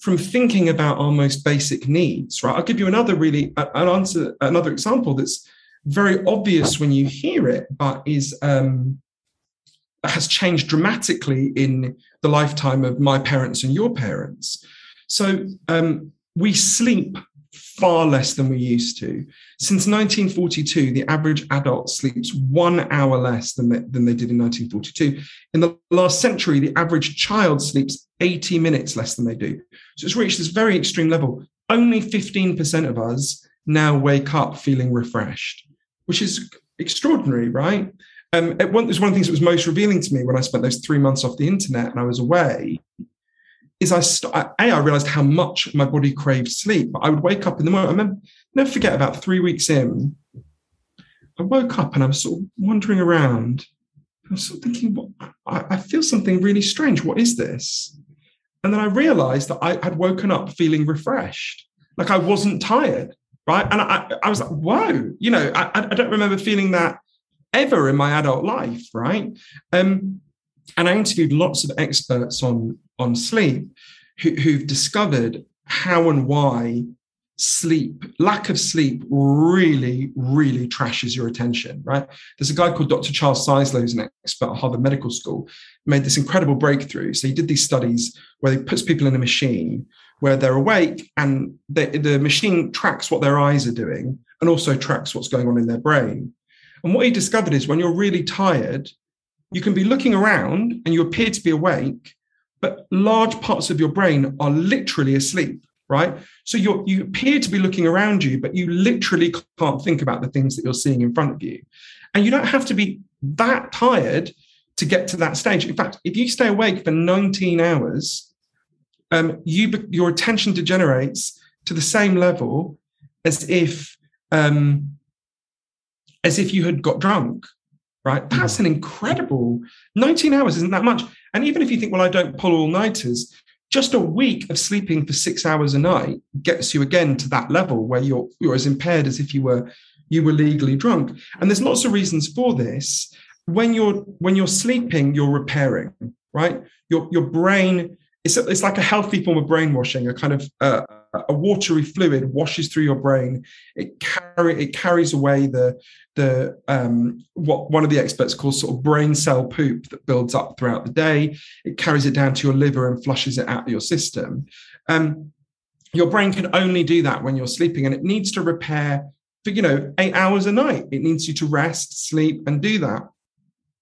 from thinking about our most basic needs, right? I'll give you another really an answer, another example that's very obvious when you hear it, but is um, has changed dramatically in the lifetime of my parents and your parents. So um, we sleep far less than we used to. Since 1942, the average adult sleeps one hour less than they, than they did in 1942. In the last century, the average child sleeps 80 minutes less than they do. So it's reached this very extreme level. Only 15% of us now wake up feeling refreshed, which is extraordinary, right? Um, it was one of the things that was most revealing to me when I spent those three months off the internet and I was away is I st- a I realized how much my body craved sleep. I would wake up in the morning. I remember, never forget about three weeks in, I woke up and I was sort of wandering around. I was sort of thinking, what, I, I feel something really strange. What is this? And then I realized that I had woken up feeling refreshed, like I wasn't tired, right? And I, I was like, whoa, you know, I, I don't remember feeling that ever in my adult life, right? Um, and I interviewed lots of experts on on sleep who, who've discovered how and why sleep, lack of sleep really, really trashes your attention, right? There's a guy called Dr. Charles Czeisler, who's an expert at Harvard Medical School, made this incredible breakthrough. So he did these studies where he puts people in a machine where they're awake and the, the machine tracks what their eyes are doing and also tracks what's going on in their brain. And what he discovered is when you're really tired, you can be looking around and you appear to be awake, but large parts of your brain are literally asleep, right? So you you appear to be looking around you, but you literally can't think about the things that you're seeing in front of you. And you don't have to be that tired to get to that stage. In fact, if you stay awake for 19 hours, um, you your attention degenerates to the same level as if um, as if you had got drunk right? That's an incredible 19 hours, isn't that much? And even if you think, well, I don't pull all nighters, just a week of sleeping for six hours a night gets you again to that level where you're you're as impaired as if you were you were legally drunk. And there's lots of reasons for this. When you're when you're sleeping, you're repairing, right? Your your brain it's, it's like a healthy form of brainwashing, a kind of uh, a watery fluid washes through your brain. It carry it carries away the the um, what one of the experts calls sort of brain cell poop that builds up throughout the day. It carries it down to your liver and flushes it out of your system. Um, your brain can only do that when you're sleeping, and it needs to repair for you know eight hours a night. It needs you to rest, sleep, and do that.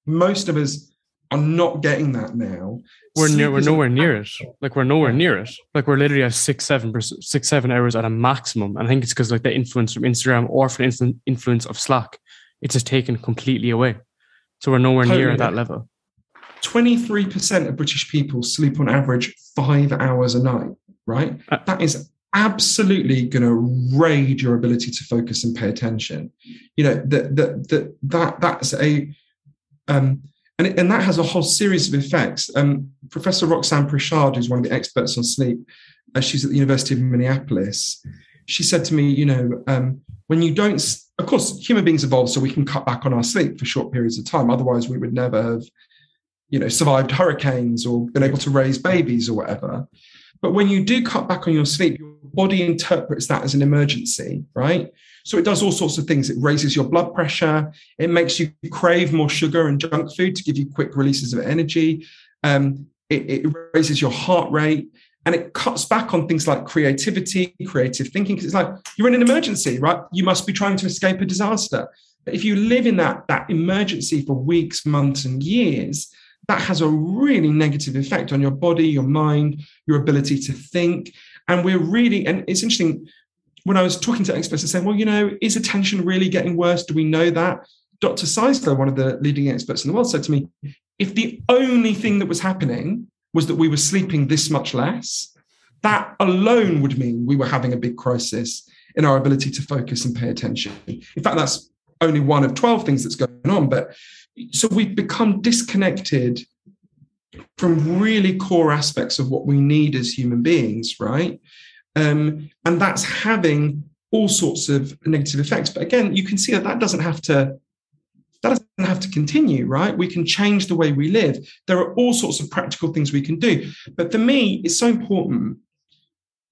Most of us are not getting that now. We're near, we're nowhere near it. Like we're nowhere near it. Like we're literally at six, seven, six, seven hours at a maximum. And I think it's because like the influence from Instagram or from the influence of Slack, it's just taken completely away. So we're nowhere totally. near that level. 23% of British people sleep on average five hours a night, right? Uh, that is absolutely going to raid your ability to focus and pay attention. You know, that, that, that, that, that's a, um, and, and that has a whole series of effects. Um, Professor Roxanne Prichard, who's one of the experts on sleep, uh, she's at the University of Minneapolis. She said to me, you know, um, when you don't, of course, human beings evolve so we can cut back on our sleep for short periods of time. Otherwise, we would never have, you know, survived hurricanes or been able to raise babies or whatever. But when you do cut back on your sleep, your body interprets that as an emergency, right? So it does all sorts of things. It raises your blood pressure. It makes you crave more sugar and junk food to give you quick releases of energy. Um, it, it, raises your heart rate and it cuts back on things like creativity, creative thinking. Because it's like you're in an emergency, right? You must be trying to escape a disaster. But if you live in that, that emergency for weeks, months, and years, that has a really negative effect on your body, your mind, your ability to think. And we're really, and it's interesting, when I was talking to experts and saying, well, you know, is attention really getting worse? Do we know that? Dr. Czeisler, one of the leading experts in the world, said to me, if the only thing that was happening was that we were sleeping this much less, that alone would mean we were having a big crisis in our ability to focus and pay attention. In fact, that's only one of 12 things that's going on. But so we've become disconnected from really core aspects of what we need as human beings, right? Um, and that's having all sorts of negative effects. But again, you can see that that doesn't have to that doesn't have to continue, right? We can change the way we live. There are all sorts of practical things we can do. But for me, it's so important.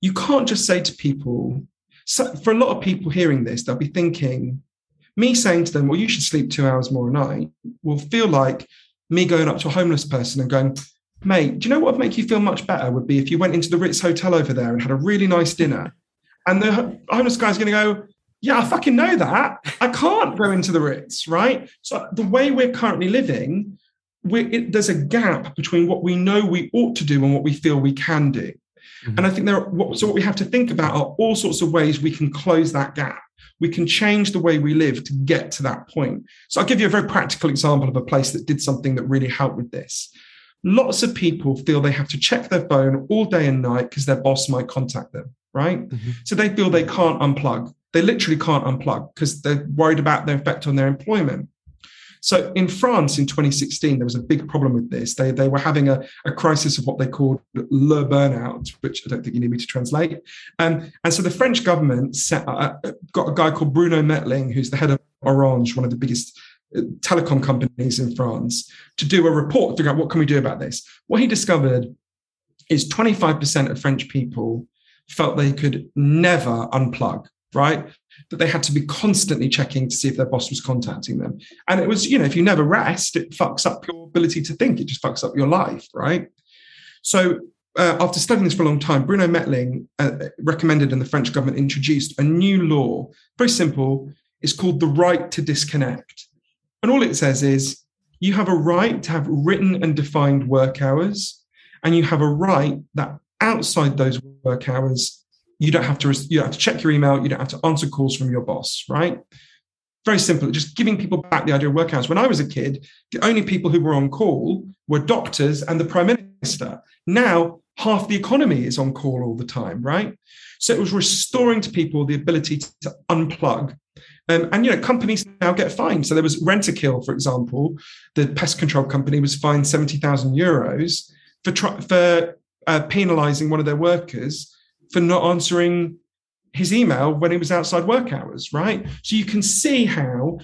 You can't just say to people, so for a lot of people hearing this, they'll be thinking, me saying to them, well, you should sleep two hours more a night will feel like me going up to a homeless person and going, mate, do you know what would make you feel much better would be if you went into the Ritz Hotel over there and had a really nice dinner. And the homeless guy's going to go, yeah, I fucking know that. I can't go into the Ritz, right? So the way we're currently living, it, there's a gap between what we know we ought to do and what we feel we can do. Mm-hmm. And I think there are, so what we have to think about are all sorts of ways we can close that gap. We can change the way we live to get to that point. So I'll give you a very practical example of a place that did something that really helped with this. Lots of people feel they have to check their phone all day and night because their boss might contact them, right? Mm-hmm. So they feel they can't unplug. They literally can't unplug because they're worried about the effect on their employment. So in France in 2016, there was a big problem with this. They, they were having a, a crisis of what they called le burnout, which I don't think you need me to translate. Um, and so the French government set, uh, got a guy called Bruno Mettling, who's the head of Orange, one of the biggest telecom companies in France to do a report, figure out what can we do about this. What he discovered is 25% of French people felt they could never unplug, right? That they had to be constantly checking to see if their boss was contacting them. And it was, you know, if you never rest, it fucks up your ability to think. It just fucks up your life, right? So uh, after studying this for a long time, Bruno Mettling uh, recommended and the French government introduced a new law, very simple. It's called the right to disconnect. And all it says is you have a right to have written and defined work hours, and you have a right that outside those work hours, you don't have to you don't have to check your email, you don't have to answer calls from your boss, right? Very simple, just giving people back the idea of work hours. When I was a kid, the only people who were on call were doctors and the prime minister. Now, half the economy is on call all the time, right? So it was restoring to people the ability to unplug. Um, and you know, companies now get fined. So there was Rentokil, for example, the pest control company was fined seventy thousand euros for for uh, penalising one of their workers for not answering his email when he was outside work hours, right? So you can see how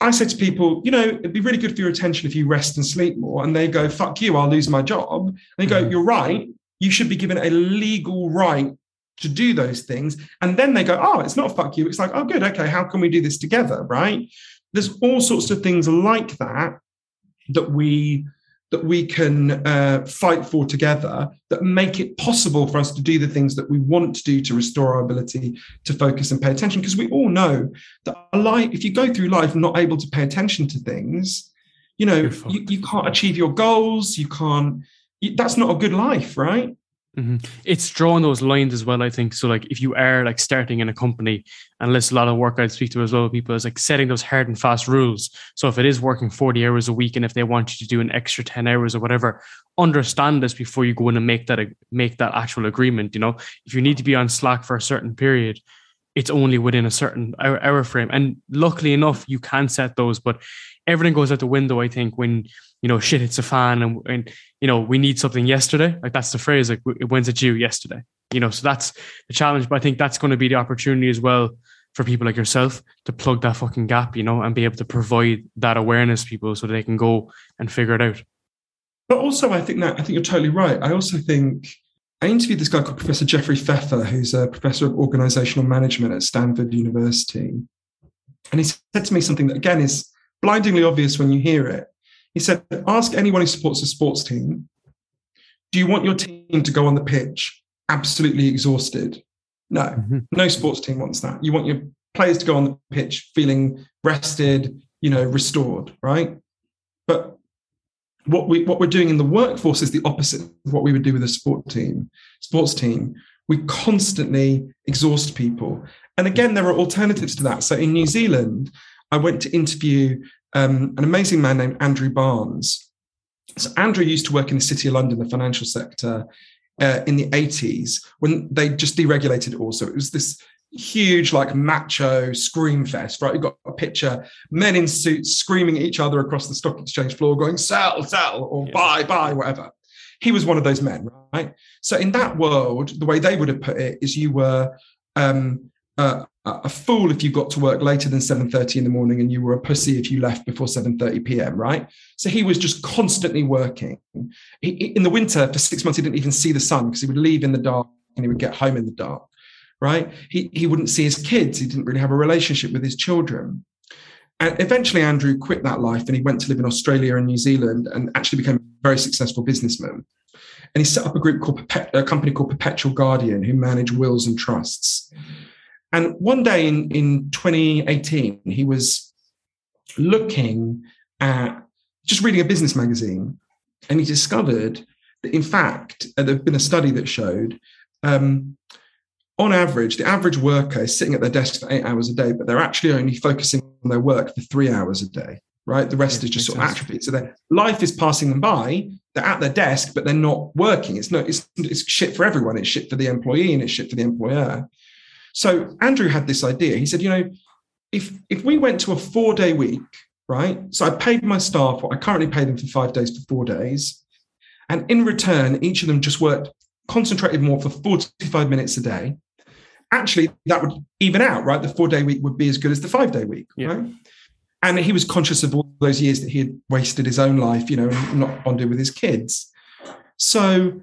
I say to people, you know, it'd be really good for your attention if you rest and sleep more. And they go, fuck you, I'll lose my job. And they go, mm-hmm. you're right. You should be given a legal right to do those things. And then they go, oh, it's not fuck you. It's like, oh, good. Okay. How can we do this together? Right. There's all sorts of things like that that we that we can uh, fight for together that make it possible for us to do the things that we want to do to restore our ability to focus and pay attention. Because we all know that a life, if you go through life not able to pay attention to things, you know, you, you can't achieve your goals. You can't, that's not a good life, right? Mm-hmm. It's drawing those lines as well, I think. So, like, if you are like starting in a company, and there's a lot of work I speak to as well, people is like setting those hard and fast rules. So, if it is working 40 hours a week, and if they want you to do an extra 10 hours or whatever, understand this before you go in and make that make that actual agreement. You know, if you need to be on Slack for a certain period, it's only within a certain hour, hour frame. And luckily enough, you can set those, but everything goes out the window. I think when you know shit hits a fan and, and you know we need something yesterday. Like that's the phrase. Like when's it due? Yesterday. You know, so that's the challenge. But I think that's going to be the opportunity as well for people like yourself to plug that fucking gap. You know, and be able to provide that awareness people so they can go and figure it out. But also, I think that I think you're totally right. I also think I interviewed this guy called Professor Jeffrey Pfeffer, who's a professor of organizational management at Stanford University. And he said to me something that, again, is blindingly obvious when you hear it. He said, Ask anyone who supports a sports team, do you want your team to go on the pitch absolutely exhausted? No, mm-hmm. no sports team wants that. You want your players to go on the pitch feeling rested, you know, restored, right? But what we what we're doing in the workforce is the opposite of what we would do with a sport team, sports team. We constantly exhaust people. And again, there are alternatives to that. So in New Zealand, I went to interview um, an amazing man named Andrew Barnes. So Andrew used to work in the City of London, the financial sector, uh, in the 80s when they just deregulated it all. So it was this huge, like macho scream fest, right? You got a picture, men in suits screaming at each other across the stock exchange floor, going sell, sell, or yeah. buy, buy, whatever. He was one of those men, right? So in that world, the way they would have put it is you were um, uh, a fool if you got to work later than 7.30 in the morning and you were a pussy if you left before 7.30 p.m right? So he was just constantly working. He, in the winter for six months he didn't even see the sun because he would leave in the dark and he would get home in the dark right? He, he wouldn't see his kids. He didn't really have a relationship with his children. And eventually andrew quit that life and he went to live in australia and new zealand and actually became a very successful businessman. And he set up a group called a company called perpetual guardian who manage wills and trusts and one day in, in 2018, he was looking at just reading a business magazine and he discovered that, in fact, uh, there had been a study that showed um, on average, the average worker is sitting at their desk for eight hours a day, but they're actually only focusing on their work for three hours a day, right? The rest yeah, is just sort of atrophy. So their life is passing them by. They're at their desk, but they're not working. It's not. It's, it's shit for everyone. It's shit for the employee and it's shit for the employer. So Andrew had this idea. He said, you know, if if we went to a four day week, right? So I paid my staff. I currently pay them for five days for four days, and in return, each of them just worked concentrated more for 45 minutes a day. Actually, that would even out, right? The four day week would be as good as the five day week, yeah. right? And he was conscious of all those years that he had wasted his own life, you know, and not bonded with his kids. So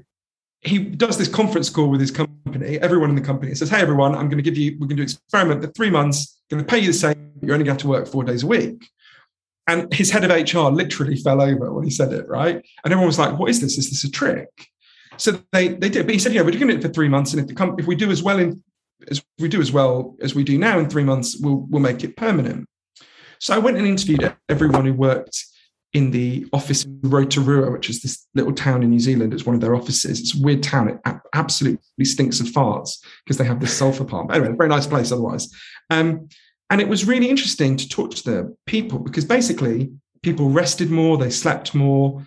he does this conference call with his company, everyone in the company, says, Hey, everyone, I'm going to give you, we're going to do an experiment for three months, going to pay you the same, you're only going to have to work four days a week. And his head of HR literally fell over when he said it, right? And everyone was like, What is this? Is this a trick? So they they did, but he said, Yeah, we're doing it for three months. And if the com- if we do as well in as we do as well as we do now in three months, we'll we'll make it permanent. So I went and interviewed everyone who worked in the office in Rotorua, which is this little town in New Zealand. It's one of their offices. It's a weird town. It absolutely stinks of farts because they have this sulfur pump. Anyway, very nice place otherwise. Um, and it was really interesting to talk to the people because basically people rested more, they slept more,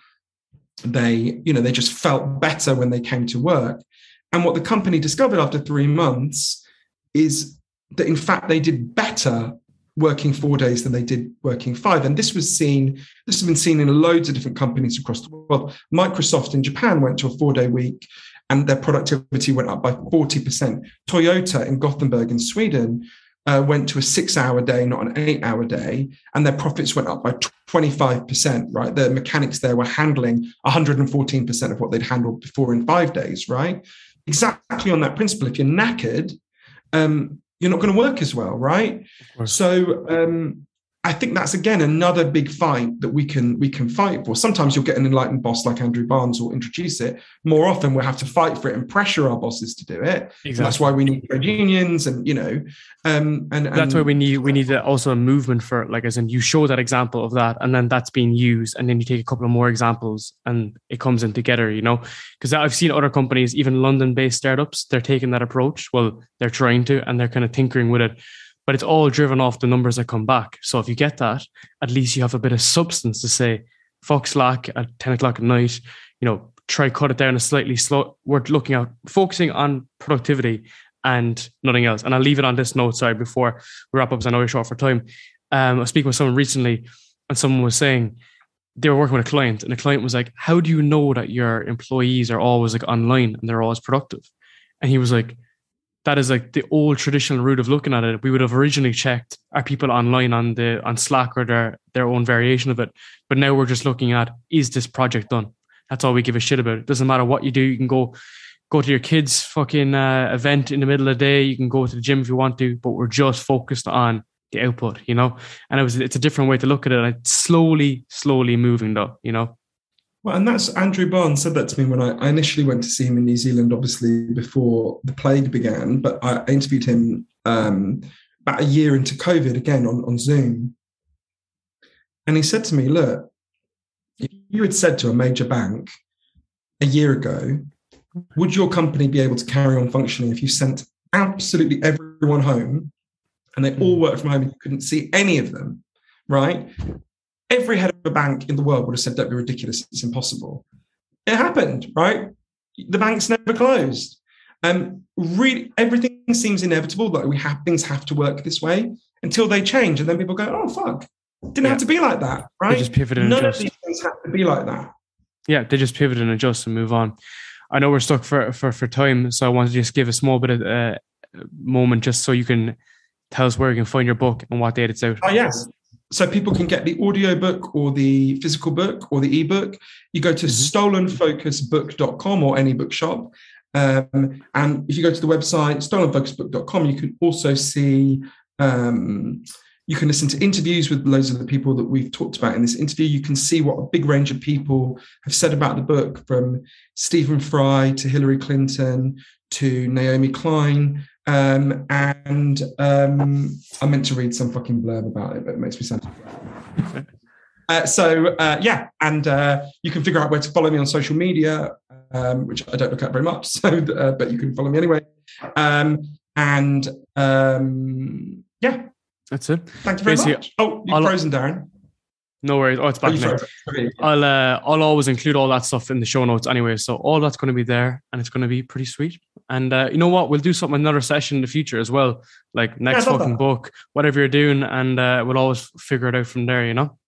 they, you know, they just felt better when they came to work. And what the company discovered after three months is that in fact they did better working four days than they did working five. And this was seen, this has been seen in loads of different companies across the world. Microsoft in Japan went to a four day week and their productivity went up by 40%. Toyota in Gothenburg in Sweden uh, went to a six hour day, not an eight hour day, and their profits went up by 25%, right? The mechanics there were handling 114% of what they'd handled before in five days, right? Exactly on that principle. If you're knackered, um, you're not going to work as well, right? So um, I think that's again another big fight that we can we can fight for. Sometimes you'll get an enlightened boss like Andrew Barnes will introduce it. More often we'll have to fight for it and pressure our bosses to do it. Exactly. That's why we need trade unions and you know, um, and, and, that's why we need we need also a movement for like as in you show that example of that, and then that's being used, and then you take a couple of more examples, and it comes in together. You know, because I've seen other companies, even London-based startups, they're taking that approach. Well, they're trying to, and they're kind of tinkering with it but it's all driven off the numbers that come back. So if you get that, at least you have a bit of substance to say, fuck Slack at 10 o'clock at night, you know, try cut it down a slightly slow. We're looking at focusing on productivity and nothing else. And I'll leave it on this note, sorry, before we wrap up, because I know you're short for time. Um, I was speaking with someone recently, and someone was saying they were working with a client, and the client was like, How do you know that your employees are always like online and they're always productive? And he was like, that is like the old traditional route of looking at it. We would have originally checked are people online on the on Slack or their their own variation of it. But now we're just looking at is this project done? That's all we give a shit about. It doesn't matter what you do. You can go go to your kids' fucking uh, event in the middle of the day. You can go to the gym if you want to, but we're just focused on the output, you know. And it was it's a different way to look at it. And it's slowly, slowly moving though, you know. Well, and that's Andrew Barnes said that to me when I, I, initially went to see him in New Zealand, obviously before the plague began. But I interviewed him um, about a year into COVID again on, on Zoom. And he said to me, Look, if you had said to a major bank a year ago, would your company be able to carry on functioning if you sent absolutely everyone home and they all worked from home and you couldn't see any of them? Right every head bank in the world would have said, don't be ridiculous, it's impossible. It happened, right? The banks never closed. Um, really, everything seems inevitable that we have things have to work this way until they change, and then people go, "Oh fuck, didn't yeah. have to be like that, right?" They just pivot and None adjust. of these things have to be like that. Yeah, they just pivot and adjust and move on. I know we're stuck for for for time, so I want to just give a small bit of uh, moment just so you can tell us where you can find your book and what date it's out. Oh yes, so people can get the audio book or the physical book or the ebook. You go to mm-hmm. stolenfocusbook.com or any bookshop. Um, and if you go to the website stolenfocusbook.com, you can also see, um, you can listen to interviews with loads of the people that we've talked about in this interview. You can see what a big range of people have said about the book, from Stephen Fry to Hillary Clinton to Naomi Klein um, and um, I meant to read some fucking blurb about it, but it makes me sound. uh, so uh, yeah, and uh, you can figure out where to follow me on social media, um, which I don't look at very much. So, uh, but you can follow me anyway. Um, and um, yeah, that's it. Thank you very Basically, much. Oh, you've I'll, frozen, Darren. No worries. Oh, it's back now. I'll uh, I'll always include all that stuff in the show notes anyway. So all that's going to be there, and it's going to be pretty sweet. And uh, you know what? We'll do something another session in the future as well, like next yeah, fucking that. book, whatever you're doing, and uh, we'll always figure it out from there. You know.